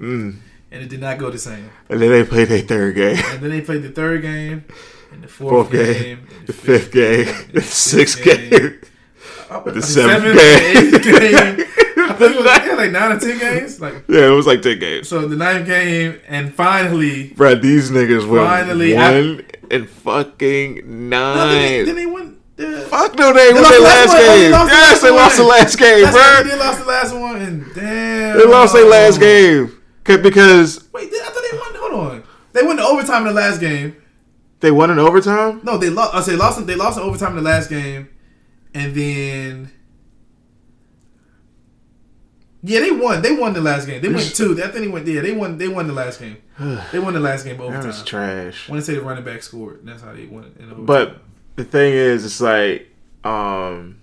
Mm. and it did not go the same. And then they played their third game, And then they played the third game, and the fourth, fourth game, game, and the fifth game, the sixth game. game. the the seventh seventh, game. eighth game. I it was yeah, like nine or ten games. Like Yeah, it was like ten games. so, the ninth game, and finally, Bro, these niggas went Finally, one and fucking no, then, they, nine. then they won. The, Fuck no, they, won lost their the last last. Oh, they game. lost the Yes, last they lost the last game, That's right, bro. they lost the last one, and damn, They lost their last game because Wait, I thought they won. Hold on, they won the overtime in the last game. they won in overtime. No, they lost. I say lost. They lost in overtime in the last game, and then yeah, they won. They won the last game. They went two. I think they went. Yeah, they won. They won the last game. They won the last game That overtime. was trash. I want to say the running back scored. That's how they won it. But the thing is, it's like, um,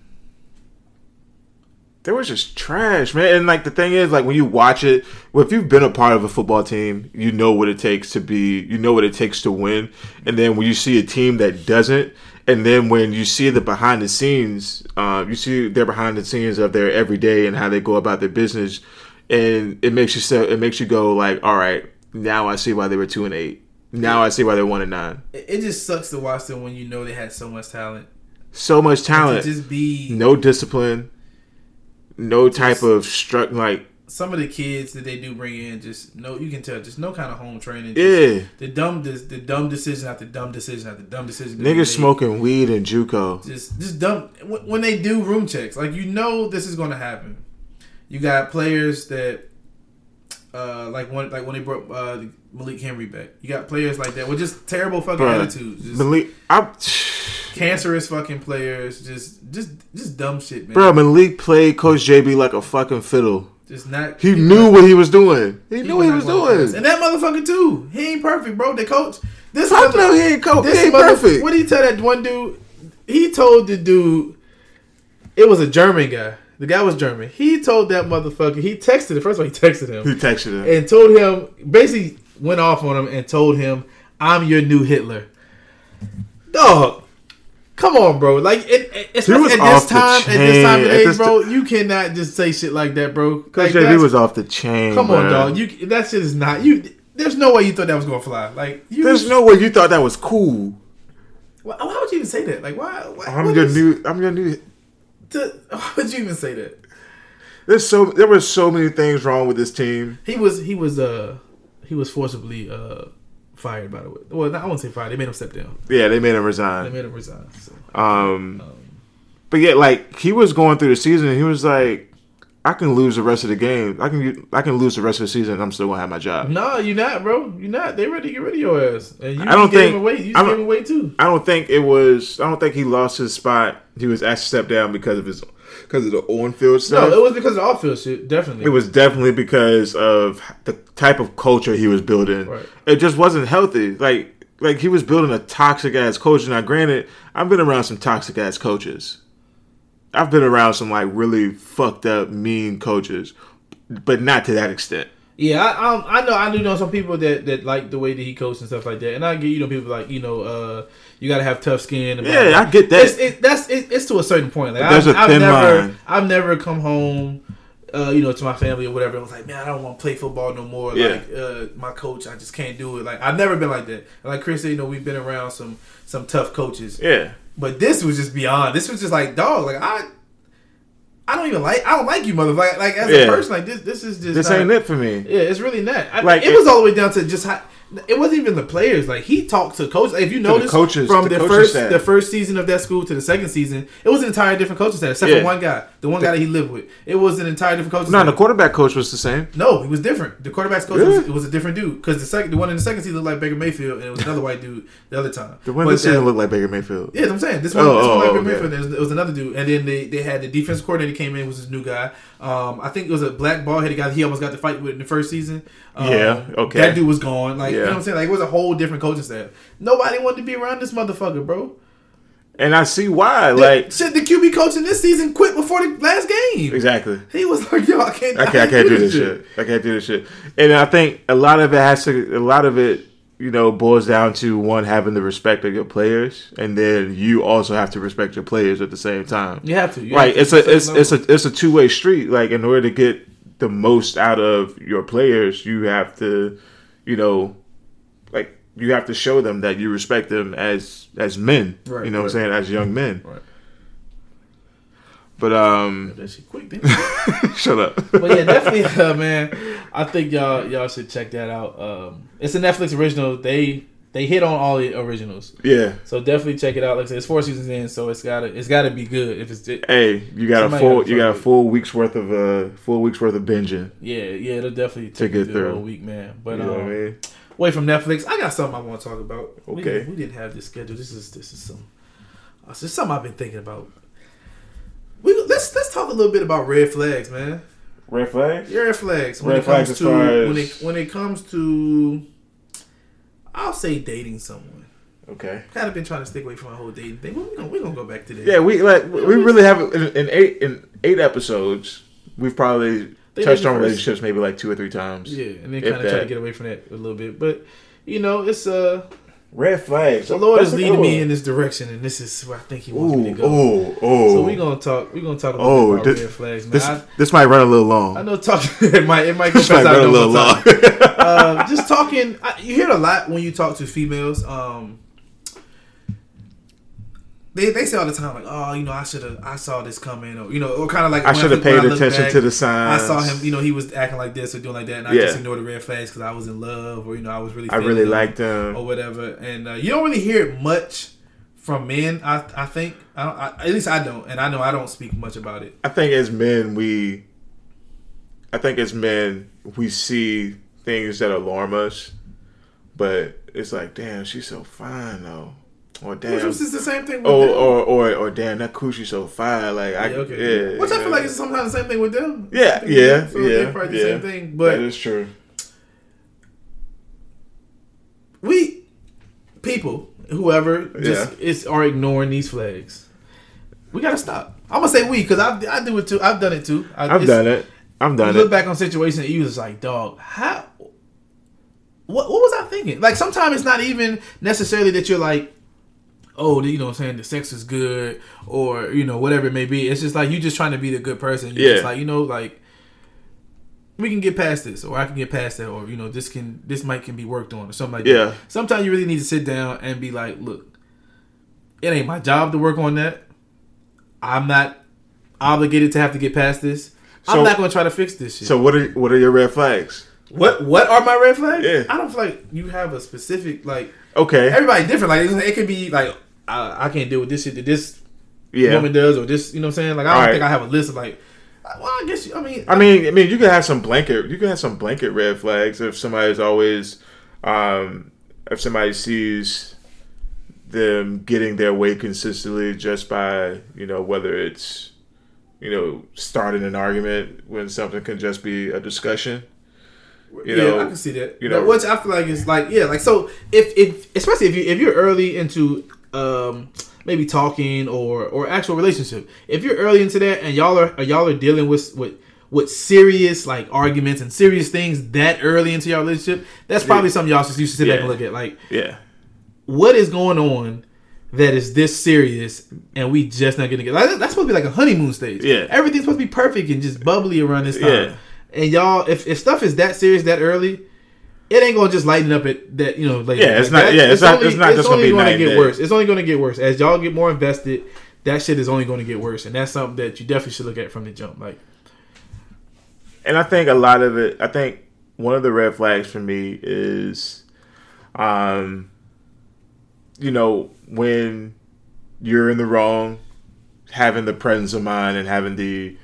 they was just trash, man. And like the thing is, like when you watch it, well, if you've been a part of a football team, you know what it takes to be, you know what it takes to win. And then when you see a team that doesn't, and then when you see the behind the scenes, uh, you see their behind the scenes of their everyday and how they go about their business, and it makes you so it makes you go like, all right, now I see why they were two and eight. Now I see why they're one and nine. it, just sucks to watch them when you know they had so much talent. So much To talent. just be no discipline, no type of struck like some of the kids that they do bring in. Just no, you can tell. Just no kind of home training. Just yeah, The dumb, the, the dumb decision after dumb decision after dumb decision. niggas made. smoking weed in JUCO. just just dumb when when they do room checks like you know this is going to happen you got players that uh like when like when they brought uh Malik Henry back you got players like that with just terrible fucking Bruh, attitudes just Malik, I, cancerous fucking players just just just dumb shit man bro, Malik played Coach JB like a fucking fiddle. just not. He knew what he was doing. He, knew what he was doing. And that motherfucker too. He ain't perfect, bro. The coach. This mother- no, he ain't coach. He This ain't mother- perfect. What did he tell that one dude? He told the dude. It was a German guy. The guy was German. He told that motherfucker. He texted it. First of all, he texted him He texted him. and told him basically went off on him and told him, "I'm your new Hitler." Dog, come on, bro. Like, it, it, at this time, at this time. At age, this bro, you cannot just say shit like that, bro. Like, that's- was off the chain. come on, dog. You that shit is not you. There's no way you thought that was gonna fly. Like, you, There's no way you thought that was cool. Why, why would you even say that? Like, why? why I'm your is- new. I'm your new. why would you even say that? There's so there were so many things wrong with this team. He was he was uh he was forcibly uh fired by the way. Well, I won't say fired. They made him step down. Yeah, they made him resign. They made him resign. So. Um, but yeah, like he was going through the season, and he was like, "I can lose the rest of the game. I can I can lose the rest of the season. and I'm still gonna have my job." No, you're not, bro. You're not. They ready to get rid of your ass. And you I don't gave think- away. You I gave him away too. I don't think it was. I don't think he lost his spot. He was asked to step down because of his because of the on field stuff. No, it was because of off field shit. Definitely. It was definitely because of the type of culture he was building. Right. It just wasn't healthy. Like like he was building a toxic ass coach. Now, granted, I've been around some toxic ass coaches. I've been around some like really fucked up, mean coaches, but not to that extent. Yeah, I, um, I know. I do know some people that, that like the way that he coached and stuff like that. And I get you know people like you know uh, you got to have tough skin. And Yeah. I get that. It's, it, that's it, it's to a certain point. Like there's I've, a I've thin never line. I've never come home. Uh, you know, to my family or whatever, I was like, man, I don't want to play football no more. Yeah. Like, uh, my coach, I just can't do it. Like, I've never been like that. And like Chris said, you know, we've been around some some tough coaches, Yeah, but this was just beyond. This was just like, dog, like I, I don't even like, I don't like you, motherfucker. Like, as Yeah. a person, like this, this is just this not- ain't it for me. yeah, it's really not. I, Like, it, it- was all the way down to just how. It wasn't even the players. Like he talked to coaches. If you the notice, coaches- from the the, coaching first staff. the first season of that school to the second season, it was an entire different coaching staff, except Yeah. for one guy, the one guy that he lived with. It was an entire different coach. No, the quarterback coach was the same. No, he was different. The quarterback's coach Really? was, it was a different dude because the second, the one in the second season looked like Baker Mayfield, and it was another white dude the other time. The one But this season looked like Baker Mayfield. yeah, that's what I'm saying. This one, Oh, this one oh, like oh, Baker okay. Mayfield. There was, another dude, and then they, they had the defense coordinator came in was this new guy. Um, I think it was a black ball headed guy. He almost got the fight with in the first season. Um, Yeah, okay. That dude was gone. Like you know what I'm saying. Like it was a whole different coaching staff. Nobody wanted to be around this motherfucker, bro. And I see why. Like Like shit, the QB coach in this season quit before the last game. exactly. He was like, "Yo, I can't, I can't, I can't do this shit. I can't do this shit. And I think a lot of it has to, a lot of it, you know, boils down to one having the respect of your players, and then you also have to respect your players at the same time. You have to. You Right? have It's to a, it's, it's a, it's a two way street. Like in order to get the most out of your players, you have to, you know, you have to show them that you respect them as as men. Right, you know what I'm saying? As young men. Right. But um, That quick, then. shut up. but yeah, definitely, uh, man. I think y'all y'all should check that out. Um, it's a Netflix original. They they hit on all the originals, yeah. so definitely check it out. Like I said, it's four seasons in, so it's gotta it's gotta be good. If it's Hey, you got a full gotta you got a full week's worth of uh full week's worth of binging. yeah yeah, it'll definitely To take get you through the through. whole week, man. But You know what I um, mean? Away from Netflix, I got something I want to talk about. Okay. didn't- we, didn't have this schedule. This is this is some uh, this is something I've been thinking about. We let's let's talk a little bit about red flags, man. Red flags? Red flags when Red it comes flags to when it when it comes to I'll say dating someone. Okay. Kind of been trying to stick away from my whole dating thing. We're gonna we gonna go back to that. Yeah, we like we really have in, in eight in eight episodes. We've probably They touched on relationships maybe like two or three times. yeah, and then kind of try to get away from that a little bit. But you know, it's uh Red flags. the Lord is That's a leading me in this direction, and this is where I think He wants me to go. oh, oh. So we're gonna talk. We're gonna talk a little Oh, about this- red flags, man. this I, this might run a little long. I know talk. it might it might go this might run a little long. uh, just talking. I, you hear it a lot when you talk to females. Um, they, they say all the time like, oh, you know, I should have, I saw this coming, or you know, or kind of like I should have paid attention back, to the signs. I saw him, you know, he was acting like this or doing like that, and I Yeah. just ignored the red flags because I was in love, or you know, I was really, I really liked him. or whatever. And uh, you don't really hear it much from men. I, I think, I don't, I, at least I don't, and I know I don't speak much about it. I think as men we I think as men we see things that alarm us, but it's like, damn, she's so fine though. Or Which damn, was just the same thing with or, them. or or or damn, that coochie so fire. Like I, Yeah, okay. yeah, Which I feel like it's sometimes the same thing with them. Yeah, Same thing with yeah, them. So yeah, probably yeah. the same thing. But is true. we people, whoever, just Yeah. is are ignoring these flags. We gotta stop. I'm gonna say we because I I do it too. I've done it too. I, I've done it. I've You done look it. back on situations and you was like, dog, how? What what was I thinking? Like sometimes it's not even necessarily that you're like, oh, you know, what I'm saying the sex is good or you know whatever it may be. It's just like you just trying to be the good person. You're just Yeah. like you know like. We can get past this, or I can get past that, or you know, this can this might can be worked on, or something like that. Yeah. that. Sometimes you really need to sit down and be like, look, it ain't my job to work on that. I'm not obligated to have to get past this. So- I'm not going to try to fix this shit. So what are what are your red flags? What what are my red flags? Yeah. I don't feel like you have a specific like Okay. everybody different. Like it could be like I, I can't deal with this shit that this yeah. woman does or this. You know what I'm saying? Like I don't Alright. think I have a list of like. Well, I guess you, I mean I mean, I mean, you can have some blanket. You can have some blanket red flags if somebody's always, um, if somebody sees them getting their way consistently just by you know whether it's you know starting an argument when something can just be a discussion. You yeah, know, I can see that. you know- which I feel like is like yeah, like so if if especially if you if you're early into um maybe talking or or actual relationship, if you're early into that and y'all are y'all are dealing with with with serious like arguments and serious things that early into your relationship, that's probably something y'all should, you should sit back and look at. Like, Yeah. what is going on that is this serious and we just not getting together? Like, that's supposed to be like a honeymoon stage. Yeah. everything's supposed to be perfect and just bubbly around this time. Yeah. And y'all, if, if stuff is that serious that early, it ain't gonna just lighten up at that you know later. Yeah, it's Like not- that- yeah, it's not- it's not just gonna only be night and get day. worse. It's only gonna get worse as y'all get more invested. That shit is only gonna get worse, and that's something that you definitely should look at from the jump. Like, and I think a lot of it. I think one of the red flags for me is, um, you know, when you're in the wrong, having the presence of mind and having the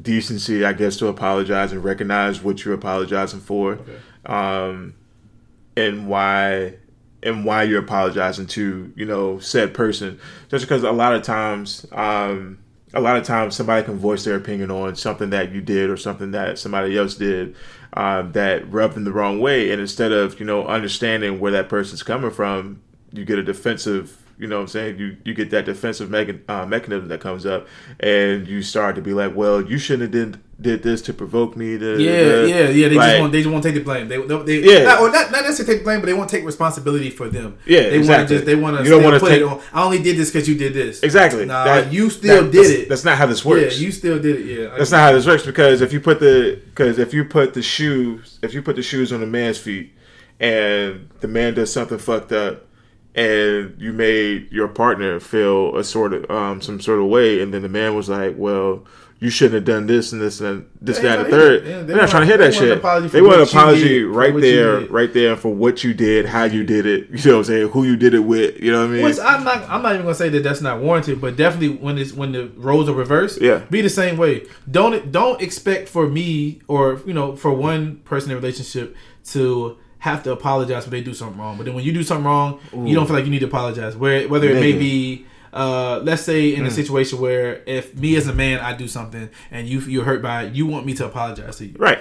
decency, I guess, to apologize and recognize what you're apologizing for, um, and why and why you're apologizing to you know said person. Just because a lot of times um a lot of times somebody can voice their opinion on something that you did or something that somebody else did um, that rubbed them the wrong way. And instead of you know understanding where that person's coming from you get a defensive you know what I'm saying you you get that defensive mechan- uh, mechanism that comes up and you start to be like well you shouldn't have did did this to provoke me to yeah, yeah, yeah. They like- just won't. They just won't take the blame. They, they, they Yeah. not, or not, not necessarily take the blame, but they won't take responsibility for them. Yeah, they exactly. want to just. They want to. You don't want wanna take- it on. I only did this because you did this. Exactly. Nah, That- you still that- did that's- it. That's not how this works. Yeah, you still did it. Yeah, I That's not how this works because if you put the because if you put the shoes if you put the shoes on the man's feet and the man does something fucked up and you made your partner feel a sort of um some sort of way and then the man was like, well. You shouldn't have done this and this and this, that, and the third. Yeah, they They're not want- trying to hear that shit. They want an apology did, right there, right there for what you did, how you did it. You know what I'm saying? Who you did it with. You know what I mean? Which I'm not. I'm not even gonna say that that's not warranted, but definitely when it's when the roles are reversed, Yeah. be the same way. Don't don't expect for me or you know for one person in a relationship to have to apologize when they do something wrong. But then when you do something wrong, you don't feel like you need to apologize. Where whether it may be. Uh, let's say in a situation where if me as a man I do something and you you're hurt by it, you want me to apologize to you. right.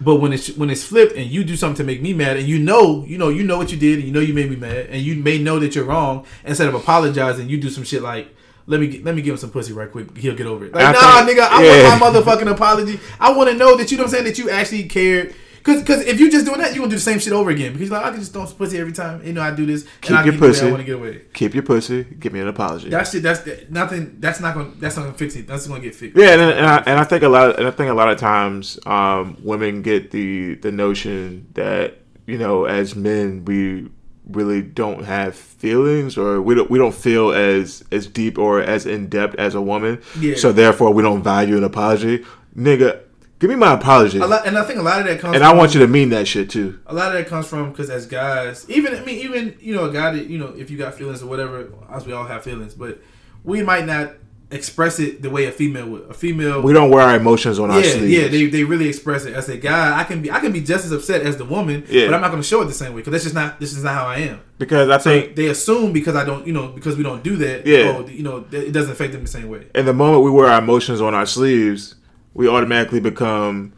But when it's when it's flipped and you do something to make me mad and you know you know you know what you did and you know you made me mad and you may know that you're wrong instead of apologizing you do some shit like let me get- let me give him some pussy right quick he'll get over it like I nah think- nigga I yeah. want my motherfucking apology I want to know that you know I'm saying that you actually cared because because if you just doing that you gonna do the same shit over again because like I can just throw some pussy every time you know I do this Keep and I your get pussy. I want to get away Keep your pussy. Give me an apology. that shit that's that, nothing that's not gonna that's not gonna fix it that's gonna get fixed Yeah, and, and, I, and I think a lot, and I think a lot of times, um, women get the the notion that you know, as men, we really don't have feelings, or we don't we don't feel as as deep or as in depth as a woman. Yeah. So therefore, we don't value an apology, nigga. Give me my apology, a lot, and I think a lot of that comes and I want you to mean that shit too. a lot of that comes from because as guys, even I mean, even you know, a guy that you know, if you got feelings or whatever, as we all have feelings, but we might not express it the way a female would. A female We don't wear our emotions on our yeah, sleeves. yeah, they, they really express it. As a guy, I can be I can be just as upset as the woman, Yeah. but I'm not going to show it the same way because that's just not this is not how I am. because I think They assume because I don't, you know, because we don't do that, Yeah. oh, you know, it doesn't affect them the same way. And the moment we wear our emotions on our sleeves, we automatically become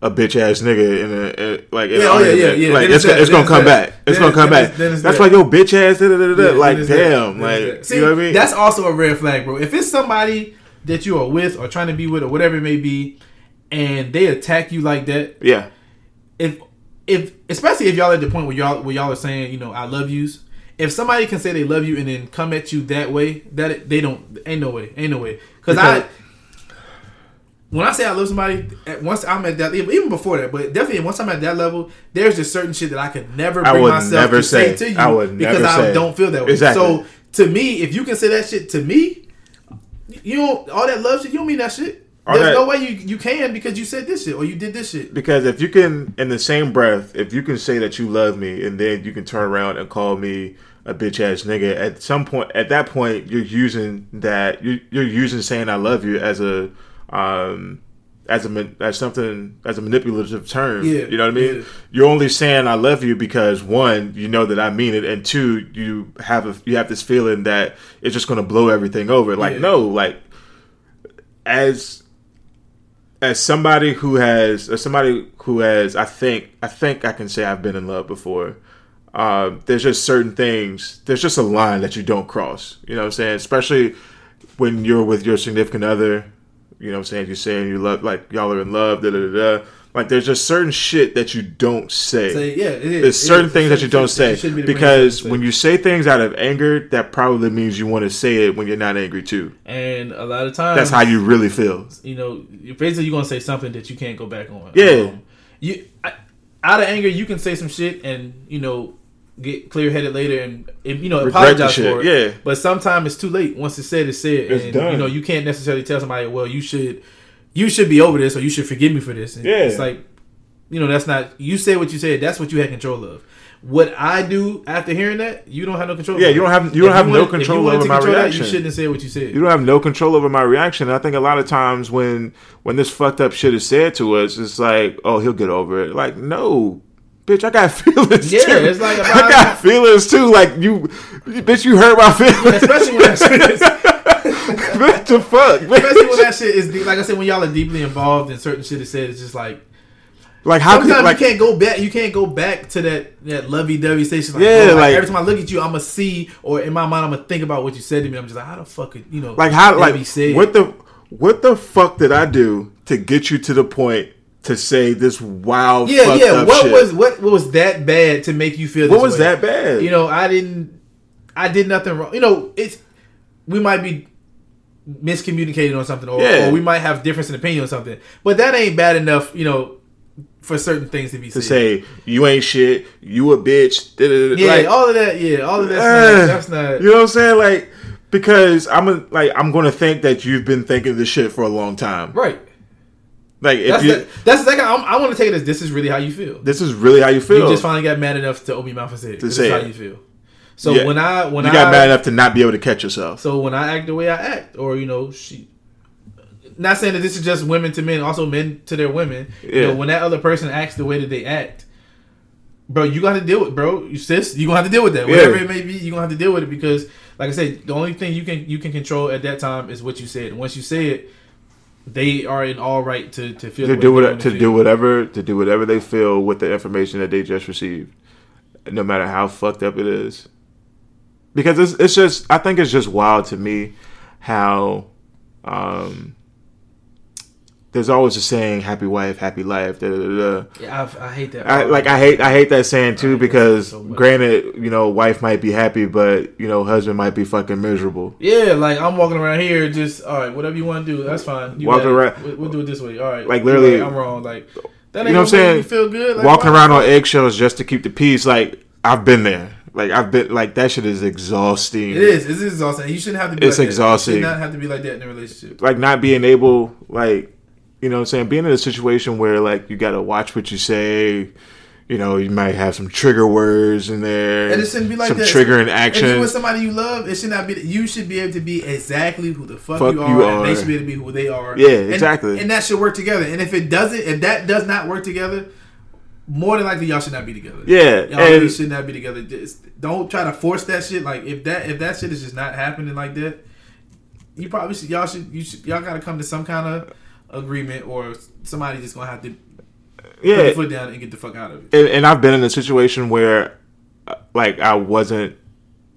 a bitch ass nigga in a, in- like in Yeah, oh, yeah, yeah, yeah. like Then it's, it's that, it's gonna come that. back. It's Then gonna come then back. it's- then it's That's that. like yo bitch ass. Da, da, da, da, Yeah, like that. damn, Then like. See, you know what I mean? That's also a red flag, bro. If it's somebody that you are with or trying to be with or whatever it may be, and they attack you like that, yeah, if if especially if y'all at the point where y'all where y'all are saying, you know, I love yous. If somebody can say they love you and then come at you that way, that they don't ain't no way, ain't no way. Because I when I say I love somebody, once I'm at that level, even before that, but definitely once I'm at that level, there's just certain shit that I could never I bring would myself never to say, say. to you I would because I don't feel that way. Exactly. So to me, if you can say that shit to me, you don't all that love shit. You don't mean that shit. All There's that- no way you you can because you said this shit or you did this shit. because if you can in the same breath, if you can say that you love me and then you can turn around and call me a bitch ass nigga, at some point, at that point, you're using that you're, you're using saying I love you as a um as a as something as a manipulative term. Yeah, you know what I mean. yeah. You're only saying I love you because one, you know that I mean it, and two, you have a you have this feeling that it's just gonna blow everything over. Like Yeah. no, like as as somebody who has as somebody who has I think I think I can say I've been in love before. Um, there's just certain things. There's just a line that you don't cross. You know what I'm saying? Especially when you're with your significant other. You know what I'm saying? You're saying you love like y'all are in love. Da da da. da. Like there's just certain shit that you don't say. Say, yeah, it is. There's certain is. things that you don't say It be because when you say things out of anger, that probably means you want to say it when you're not angry too. and a lot of times That's how you really feel. you know, basically you're gonna say something that you can't go back on. Yeah. Um, you I, out of anger, you can say some shit and you know get clear headed later and, and, you know Regret apologize for it. yeah. But sometimes it's too late. Once it's said, it's said, It's and done. you know you can't necessarily tell somebody, well, you should you should be over this or you should forgive me for this. And Yeah. It's like you know that's not you said what you said. That's what you had control of. What I do after hearing that, you don't have no control. Yeah, you don't have- you don't If have no wanted- you control over my control that, reaction. you shouldn't have said what you said. you don't have no control over my reaction. And I think a lot of times when when this fucked up shit is said to us, it's like, oh, he'll get over it. Like, no, bitch, I got feelings. Yeah, too. it's like I got feelings too. Like you, bitch, you hurt my feelings. Especially when that shit is what the fuck, Especially when that shit is deep. Like I said, when y'all are deeply involved in certain shit is said, it's just like Like how sometimes could like you can't go back. You can't go back to that that lovey dovey station. Like, Yeah, like, like- every time I look at you, I'm gonna see, or in my mind, I'm gonna think about what you said to me. I'm just like, how the fuck, could, you know, like how like said? what the what the fuck did I do to get you to the point to say this wild yeah, yeah. What shit? was what was that bad to make you feel? what was way? that bad? You know, I didn't. I did nothing wrong. You know, it's we might be miscommunicating on something, or, Yeah. or we might have difference in opinion on something, but that ain't bad enough. You know, for certain things to be to said. say you ain't shit, you a bitch. da, da, da, Yeah, like, all of that. Yeah, all of that's uh, not, that's not. You know what I'm saying? Like because I'm a, like I'm gonna think that you've been thinking this shit for a long time. right. Like if That's you, the, that's the second. I'm, I want to take it as this is really how you feel. this is really how you feel. You just finally got mad enough to open your mouth and say it. This say is how it. you feel. So Yeah. when I when you I got mad enough to not be able to catch yourself. so when I act the way I act, or you know, she. Not saying that this is just women to men, also men to their women. You Yeah. know, when that other person acts the way that they act, bro, you got to deal with, bro. You sis, you gonna have to deal with that. Yeah. Whatever it may be, you gonna have to deal with it because, like I said, the only thing you can you can control at that time is what you said. And once you say it, they are in all right to to feel to do what to do whatever to do whatever they feel with the information that they just received, no matter how fucked up it is. Because it's it's just I think it's just wild to me how um there's always a saying happy wife happy life da, da, da. Yeah, I, I hate that. I, like I hate I hate that saying too because so granted you know wife might be happy but you know husband might be fucking miserable Yeah, like I'm walking around here, just all right. Whatever you want to do, that's fine. You Walking around- we'll, we'll do it this way. All right, Like, literally- I'm wrong. Like that ain't You know what I'm saying? You feel good. Like, walking why- around on eggshells just to keep the peace like I've been there like I've been like that shit is exhausting It is. It is exhausting. You shouldn't have to be. It's like exhausting. That. You should not have to be like that in a relationship. like not being able like you know what I'm saying being in a situation where like you got to watch what you say you know, you might have some trigger words in there. And it shouldn't be like some that. triggering If you action. with somebody you love, it should not be. You should be able to be exactly who the fuck, Fuck you, are, you and they should be able to be who they are. Yeah, And- exactly. And, that should work together. And if it doesn't, if that does not work together, more than likely y'all should not be together. Yeah, y'all really should not be together. Just don't try to force that shit. Like if that if that shit is just not happening like that, you probably should. Y'all should. You should. Y'all got to come to some kind of agreement, or somebody just gonna have to put yeah, their foot down and get the fuck out of it. and, and I've been in a situation where, uh, like, I wasn't,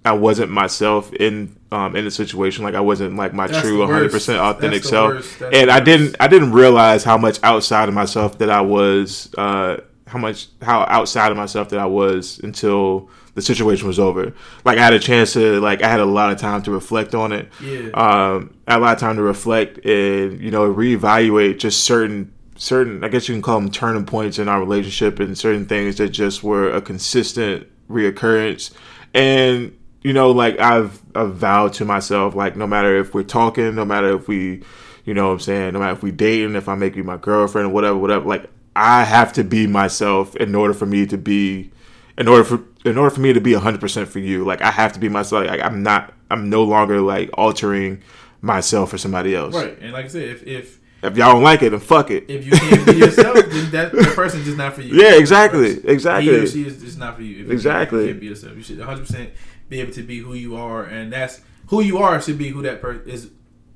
I wasn't myself in, um, in the situation. Like, I wasn't like my That's true 100 percent authentic self, and I didn't, I didn't realize how much outside of myself that I was, uh, how much, how outside of myself that I was until the situation was over. Like, I had a chance to, like, I had a lot of time to reflect on it. Yeah. Um, I had a lot of time to reflect and you know reevaluate just certain certain I guess you can call them turning points in our relationship and certain things that just were a consistent reoccurrence and you know like I've, I've vowed to myself like no matter if we're talking no matter if we you know what I'm saying no matter if we dating if I make you my girlfriend or whatever whatever like I have to be myself in order for me to be in order for in order for me to be 100% for you like I have to be myself like I'm not I'm no longer like altering myself for somebody else Right. And like I said, if if if y'all don't like it then fuck it if you can't be yourself, then that, person's just not for you. Yeah, exactly, He or exactly. she is just not for you. If Exactly. can't, you can't be yourself. You should 100 percent be able to be who you are, and that's who you are should be who that person is.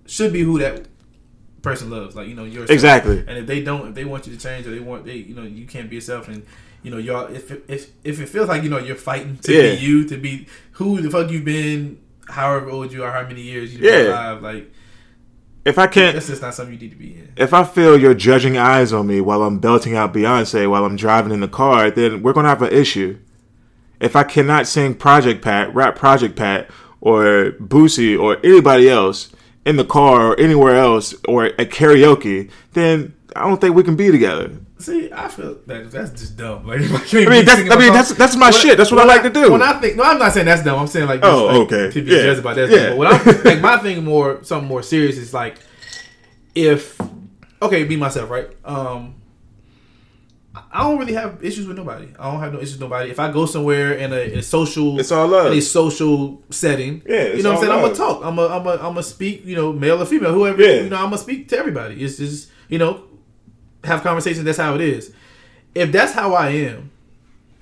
Should be who that person loves. Like you know yourself. Exactly. And if they don't, if they want you to change, or they want they, you know, you can't be yourself, and you know, y'all. If if if it feels like you know you're fighting to Yeah. be you, to be who the fuck you've been, however old you are, how many years you've Yeah. been alive, like if I can't that's just not something you need to be in. if I feel your judging eyes on me while I'm belting out Beyonce while I'm driving in the car, then we're gonna have an issue. If I cannot sing Project Pat, rap Project Pat, or Boosie, or anybody else in the car or anywhere else, or at karaoke, then I don't think we can be together. See, I feel that that's just dumb. Like, I, I mean, that's- I mean, that's- that's my When- shit. That's what I like to do. When I think, no, I'm not saying that's dumb. I'm saying like, just, Oh, like, okay. to be Yeah. judged about that. Yeah. But when I'm like, my thing more, something more serious is like, if okay, be myself, right? Um, I don't really have issues with nobody. I don't have no issues with nobody. If I go somewhere in a, in a social, It's all love. in a social setting. Yeah, you know what I'm saying. I'm gonna talk. I'm a, I'm a, I'm gonna speak. You know, male or female, whoever. Yeah. You know, I'm gonna speak to everybody. It's just you know, have conversations. That's how it is. If that's how I am,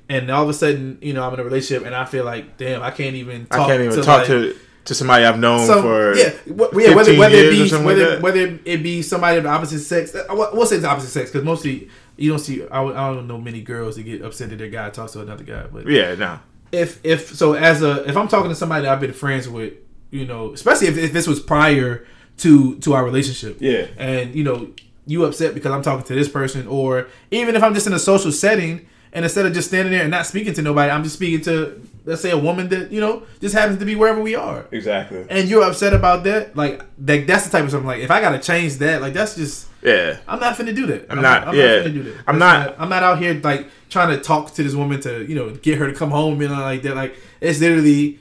and all of a sudden, you know, I'm in a relationship and I feel like, damn, I can't even. Talk I can't even to talk like- to to somebody I've known some, for yeah, wh- yeah, whether whether it be whether like whether it be somebody of the opposite sex. uh, We'll we'll say it's the opposite sex because mostly you don't see. I, I don't know many girls that get upset that their guy talks to another guy, but yeah, no. if if so as a if I'm talking to somebody that I've been friends with, you know, especially if, if this was prior to to our relationship, Yeah. and you know you upset because I'm talking to this person, or even if I'm just in a social setting and instead of just standing there and not speaking to nobody, I'm just speaking to let's say a woman that you know just happens to be wherever we are, Exactly. and you're upset about that, like that that's the type of something like if I gotta change that, like that's just. Yeah. I'm not finna do that. I'm not- yeah. finna do that. I'm That's not- I'm not out here like trying to talk to this woman to you know get her to come home and like that. Like it's literally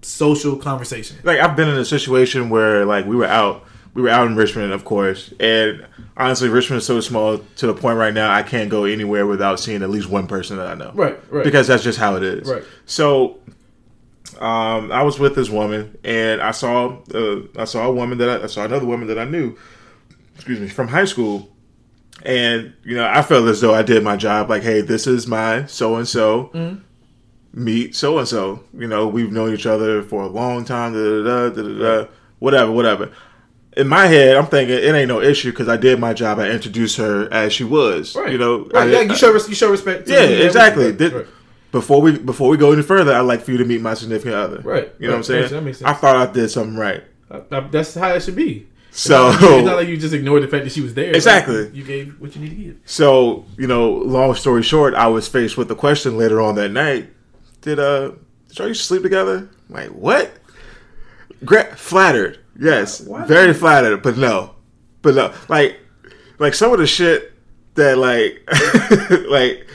social conversation. like I've been in a situation where like we were out, we were out in Richmond, of course, and honestly, Richmond is so small to the point right now I can't go anywhere without seeing at least one person that I know. Right, right. Because that's just how it is. Right. So, um, I was with this woman, and I saw, uh, I saw a woman that I, I saw another woman that I knew, excuse me, from high school. And you know, I felt as though I did my job. Like, hey, this is my so and so. Meet so and so. You know, we've known each other for a long time. Da da da da da. da whatever, whatever. In my head, I'm thinking it ain't no issue because I did my job. I introduced her as she was. You know, right, I, yeah, you show you show respect. to yeah, exactly. Did- right. Before we before we go any further, I'd like for you to meet my significant other. Right, You know right, what I'm saying? that makes sense. I thought I did something right. Uh, uh, that's how it should be. So It's not like you just ignored the fact that she was there. Exactly. Like, you gave what you need to give. So, you know, long story short, I was faced with the question later on that night: Did uh, did y'all used to sleep together? Like what? Gra- flattered, yes, Why- very flattered, but no, but no, like, like some of the shit that like, like,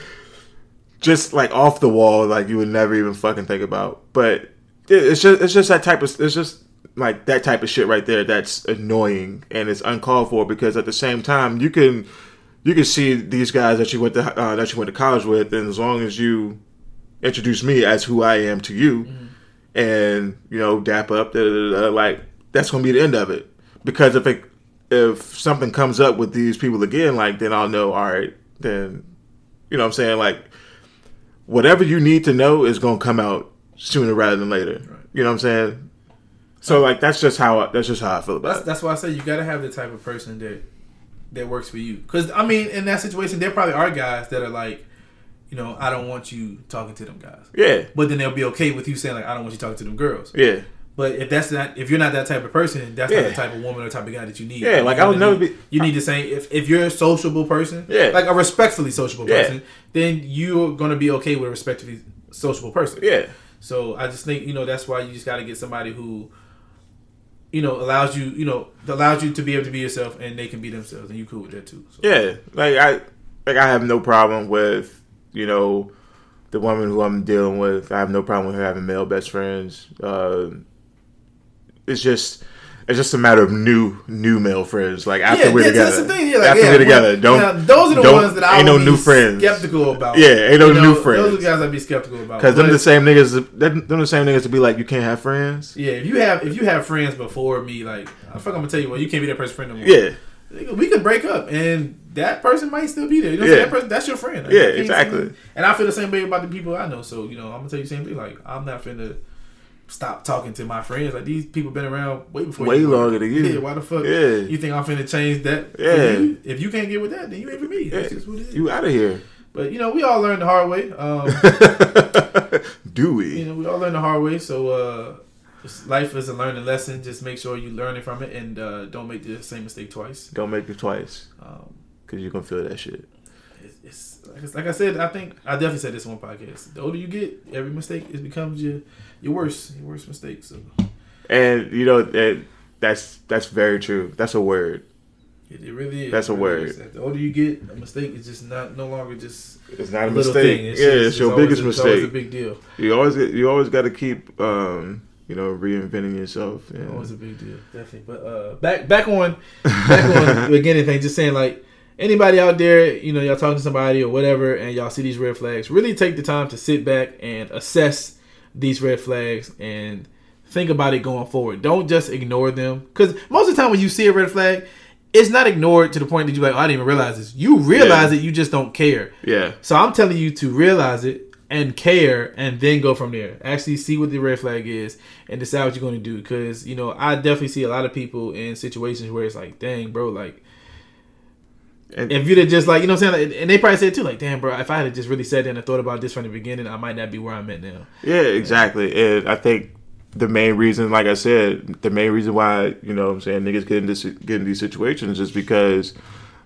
just like off the wall, like you would never even fucking think about. But it's just, it's just that type of, it's just like that type of shit right there that's annoying and it's uncalled for because at the same time you can you can see these guys that you went to uh, that you went to college with, and as long as you introduce me as who I am to you, Mm-hmm. and you know dap up, da, da, da, da, like that's gonna be the end of it. Because if it if something comes up with these people again, like then I'll know. All right, then you know what I'm saying like whatever you need to know is gonna come out sooner rather than later. You know what I'm saying? So like that's just how I, that's just how I feel about That's it. that's why I say you gotta have the type of person that that works for you. Because I mean, in that situation, there probably are guys that are like, you know, I don't want you talking to them guys, Yeah, but then they'll be okay with you saying like, I don't want you talking to them girls. yeah, But if that's not, if you're not that type of person, that's Yeah. not the type of woman or type of guy that you need. Yeah, like, You're I would never be- You need to say if if you're a sociable person, Yeah. like a respectfully sociable Yeah. person, then you're gonna be okay with a respectfully sociable person. yeah, So I just think you know that's why you just got to get somebody who, you know, allows you you know allows you to be able to be yourself and they can be themselves and you cool with that too. So. yeah. Like I like I have no problem with you know the woman who I'm dealing with. I have no problem with her having male best friends. Uh, it's just. It's just a matter of new new male friends. Like after yeah, we're yeah, together, that's the thing. Yeah, like, after yeah, we're together, don't. now, those are the ones that I ain't would no be new friends. skeptical about. Yeah, ain't no You know, new friends. Those are the guys I'd be skeptical about. Because them the same niggas, them the same niggas to be like, you can't have friends. Yeah, if you have if you have friends before me, like I fuck, I'm gonna tell you what, you can't be that person's friend no more. Yeah, we could break up and that person might still be there. You know, Yeah. that person, that's your friend. Like, Yeah, you exactly. And I feel the same way about the people I know. So you know, I'm gonna tell you the same thing. Like I'm not finna stop talking to my friends. Like these people been around way before. Way you. longer than you. Yeah, why the fuck? Yeah. You think I'm finna change that? Yeah. If you can't get with that, then you ain't for me. That's Yeah. just what it is. you out of here. But you know, we all learned the hard way. Um, Do we? you know, we all learn the hard way. So uh, life is a learning lesson. Just make sure you learning from it and uh, don't make the same mistake twice. Don't make it twice, Um, cause you gonna feel that shit. it's, it's like, it's- like I said. I think I definitely said this on one podcast. The older you get, every mistake it becomes your your worst your worst mistake. So And you know that that's that's very true. That's a word. it, it really is. That's a really word. is. The older you get, a mistake is just not no longer just It's not a mistake. thing. yeah, just- it's, your always biggest a- it's always a big deal. You always get, you always got to keep um, you know reinventing yourself. Yeah. Always a big deal, definitely. But uh, back back on back on again anything. Just saying like anybody out there, you know, y'all talking to somebody or whatever, and y'all see these red flags. Really take the time to sit back and assess these red flags and think about it going forward. Don't just ignore them because most of the time when you see a red flag. It's not ignored to the point that you're like, oh, I didn't even realize this. You realize Yeah. it, you just don't care. yeah, So I'm telling you to realize it and care and then go from there. Actually see what the red flag is and decide what you're going to do. Because, you know, I definitely see a lot of people in situations where it's like, dang, bro, like, and, if you'd have just like, you know what I'm saying? Like, and they probably said too, like, damn, bro, if I had just really sat there and thought about this from the beginning, I might not be where I'm at now. yeah, exactly. And I think the main reason, like I said, the main reason why you know what I'm saying niggas get in this get in these situations is because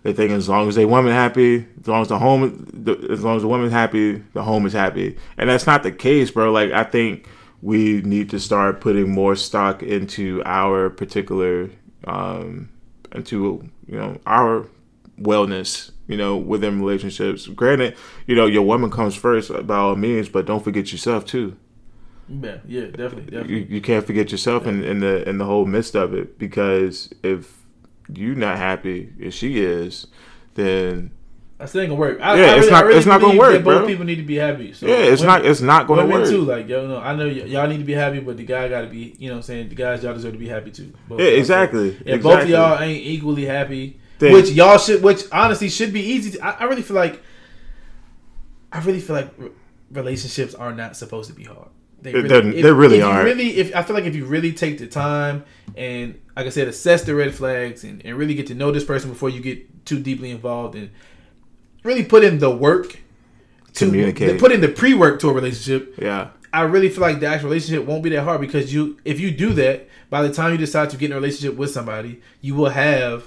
they think as long as they woman happy, as long as the home, the, as long as the woman's happy, the home is happy, and that's not the case, bro. Like I think we need to start putting more stock into our particular, um, into you know our wellness. You know, within relationships. Granted, you know your woman comes first by all means, but don't forget yourself too Yeah, yeah, definitely, definitely. you, you can't forget yourself in, in the in the whole midst of it because if you're not happy if she is then I still ain't gonna work. I, Yeah, I it's not- really it's not gonna work, both bro. people need to be happy. So yeah it's women- not it's not gonna Women work too, like yo, know, I know y- y'all need to be happy, but the guy got to be, you know, what I'm saying the guys y'all deserve to be happy too. Both yeah exactly If both of y'all ain't equally happy, Then- which y'all should, which honestly should be easy. To, I, I really feel like, I really feel like re- relationships are not supposed to be hard. They They're- they really if aren't. Really, if I feel like if you really take the time and, like I said, assess the red flags and, and really get to know this person before you get too deeply involved and really put in the work to Communicate. put in the pre work to a relationship. yeah I really feel like the actual relationship won't be that hard because you, if you do that, by the time you decide to get in a relationship with somebody, you will have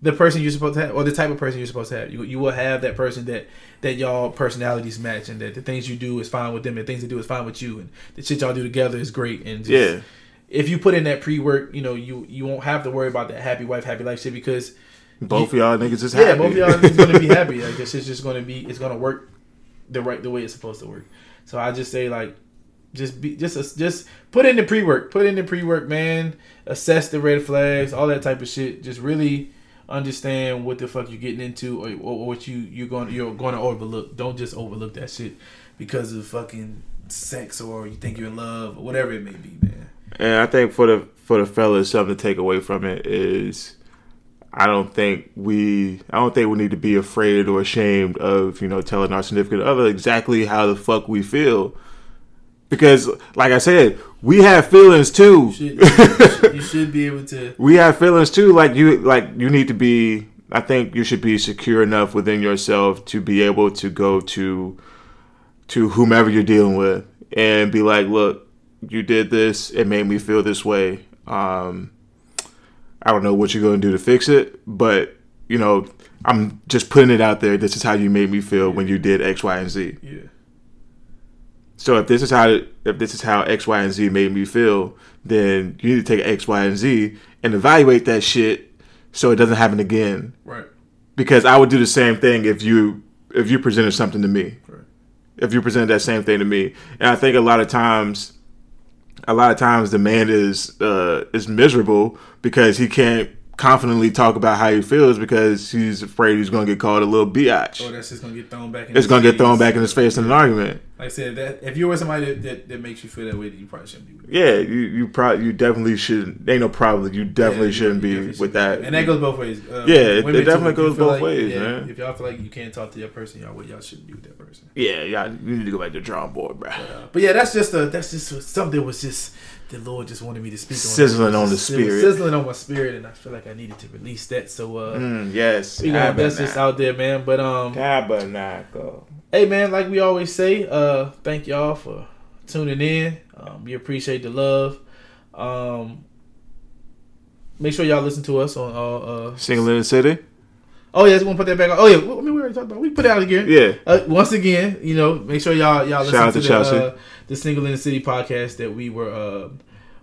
the person you're supposed to have, or the type of person you're supposed to have. You, you will have that person that that y'all personalities match, and that the things you do is fine with them, and things they do is fine with you, and the shit y'all do together is great. And just, Yeah. if you put in that pre work, you know, you you won't have to worry about that happy wife, happy life shit because both of y'all niggas is yeah, happy both y'all is gonna be happy. Like this is just gonna be it's gonna work the right the way it's supposed to work. So I just say like just be just just put in the pre work, put in the pre work, man. Assess the red flags, all that type of shit. Just really understand what the fuck you're getting into or, or what you you're going you're going to overlook. Don't just overlook that shit because of fucking sex or you think you're in love or whatever it may be, man. And I think for the for the fellas, something to take away from it is, I don't think we I don't think we need to be afraid or ashamed of you know telling our significant other exactly how the fuck we feel, because like I said, we have feelings too. You should, you should, be able to. we have feelings too. Like you, like you need to be. I think you should be secure enough within yourself to be able to go to to whomever you're dealing with and be like, look, you did this. It made me feel this way. Um, I don't know what you're going to do to fix it, but you know, I'm just putting it out there. This is how you made me feel when you did X, Y, and Z. Yeah. So if this is how if this is how X, Y, and Z made me feel, then you need to take X, Y, and Z and evaluate that shit so it doesn't happen again. Right. Because I would do the same thing if you if you presented something to me. Right. If you presented that same thing to me. And I think a lot of times a lot of times the man is uh is miserable because he can't confidently talk about how he feels because he's afraid he's gonna get called a little biatch. Or that's just gonna get thrown back. In it's his gonna get thrown back in his face in an argument. Like I said, that if you're with somebody that, that, that makes you feel that way, then you probably shouldn't be with. Yeah, you you probably you definitely shouldn't. Ain't no problem. You definitely Yeah, shouldn't you be definitely with that. And that goes both ways. Uh, Yeah, it- it definitely too. Goes both like- ways, yeah, man. If y'all feel like you can't talk to your person, y'all y'all shouldn't be with that person. yeah, y'all, you need to go back to the drawing board, bro. Uh, but yeah, that's just a that's just something that was just the Lord just wanted me to speak on. Sizzling on the spirit. sizzling on my spirit, and I feel like I needed to release that. So uh, Mm, yes, you know, that's just out there, man. But um, Tabernacle. hey man, like we always say, uh, thank y'all for tuning in. Um, we appreciate the love. Um, make sure y'all listen to us on all. Uh, Single in the city. oh yeah, just want to put that back on. Oh yeah, I mean, we already talked about. it. We put it out again. Yeah, Uh, once again, you know, make sure y'all y'all listen Shout out to, to the, Chelsea. uh, the Single in the City podcast that we were uh,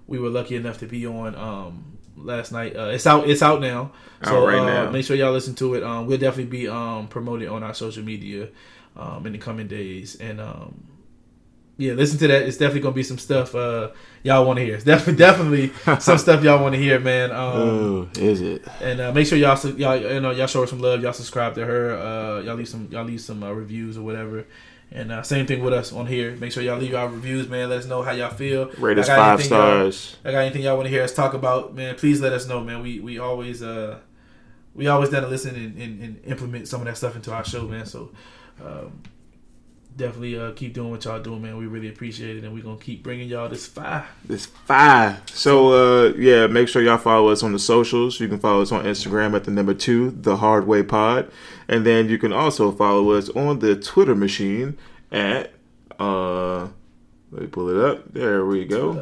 we were lucky enough to be on um, last night. Uh, it's out it's out now. So Out right uh, now. make sure y'all listen to it. Um, we'll definitely be um, promoting on our social media um, in the coming days and. Um, yeah, listen to that. It's definitely gonna be some stuff uh, y'all want to hear. It's definitely definitely some stuff y'all want to hear, man. Um, oh, is it? and uh, make sure y'all y'all you know y'all show her some love. Y'all subscribe to her. Uh, y'all leave some y'all leave some uh, reviews or whatever. And uh, same thing with us on here. Make sure y'all leave our reviews, man. Let us know how y'all feel. Rate us I got five y'all- stars. I got anything y'all want to hear us talk about, man? Please let us know, man. We we always uh we always down to listen and, and, and implement some of that stuff into our show, man. So um, definitely uh, keep doing what y'all doing, man. We really appreciate it, and we're gonna keep bringing y'all this fire. It's five. So uh yeah, make sure y'all follow us on the socials. You can follow us on Instagram at the number two, the Hard Way Pod, and then you can also follow us on the Twitter machine at uh. Let me pull it up. There we go.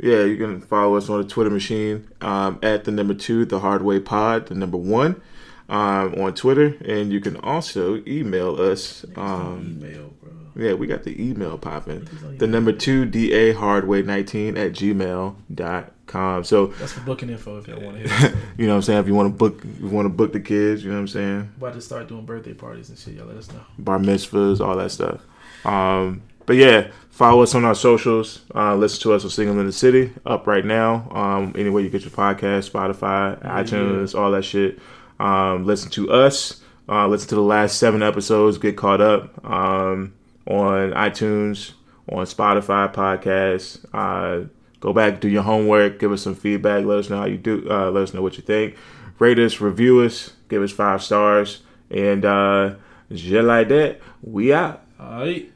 Yeah, you can follow us on the Twitter machine um, at the number two, the Hard Way Pod, the number one, um, on Twitter, and you can also email us. Um, Email, bro. yeah, we got the email popping. The number two, da hardway nineteen at gmail.com. So That's for booking info if y'all want to hear. you know what I'm saying. If you want to book, if you want to book the kids, you know what I'm saying. about to start doing birthday parties and shit. Y'all let us know. bar mitzvahs, all that stuff. Um, but yeah, follow us on our socials. Uh, listen to us on Single in the City, up right now. Um, anywhere you get your podcast, Spotify, Yeah, iTunes, all that shit. Um, listen to us. Uh, listen to the last seven episodes. Get caught up um, on iTunes, on Spotify podcasts. Uh, go back, do your homework, give us some feedback. Let us know how you do. Uh, let us know what you think. Rate us, review us, give us five stars, and uh, just like that, we out. All right.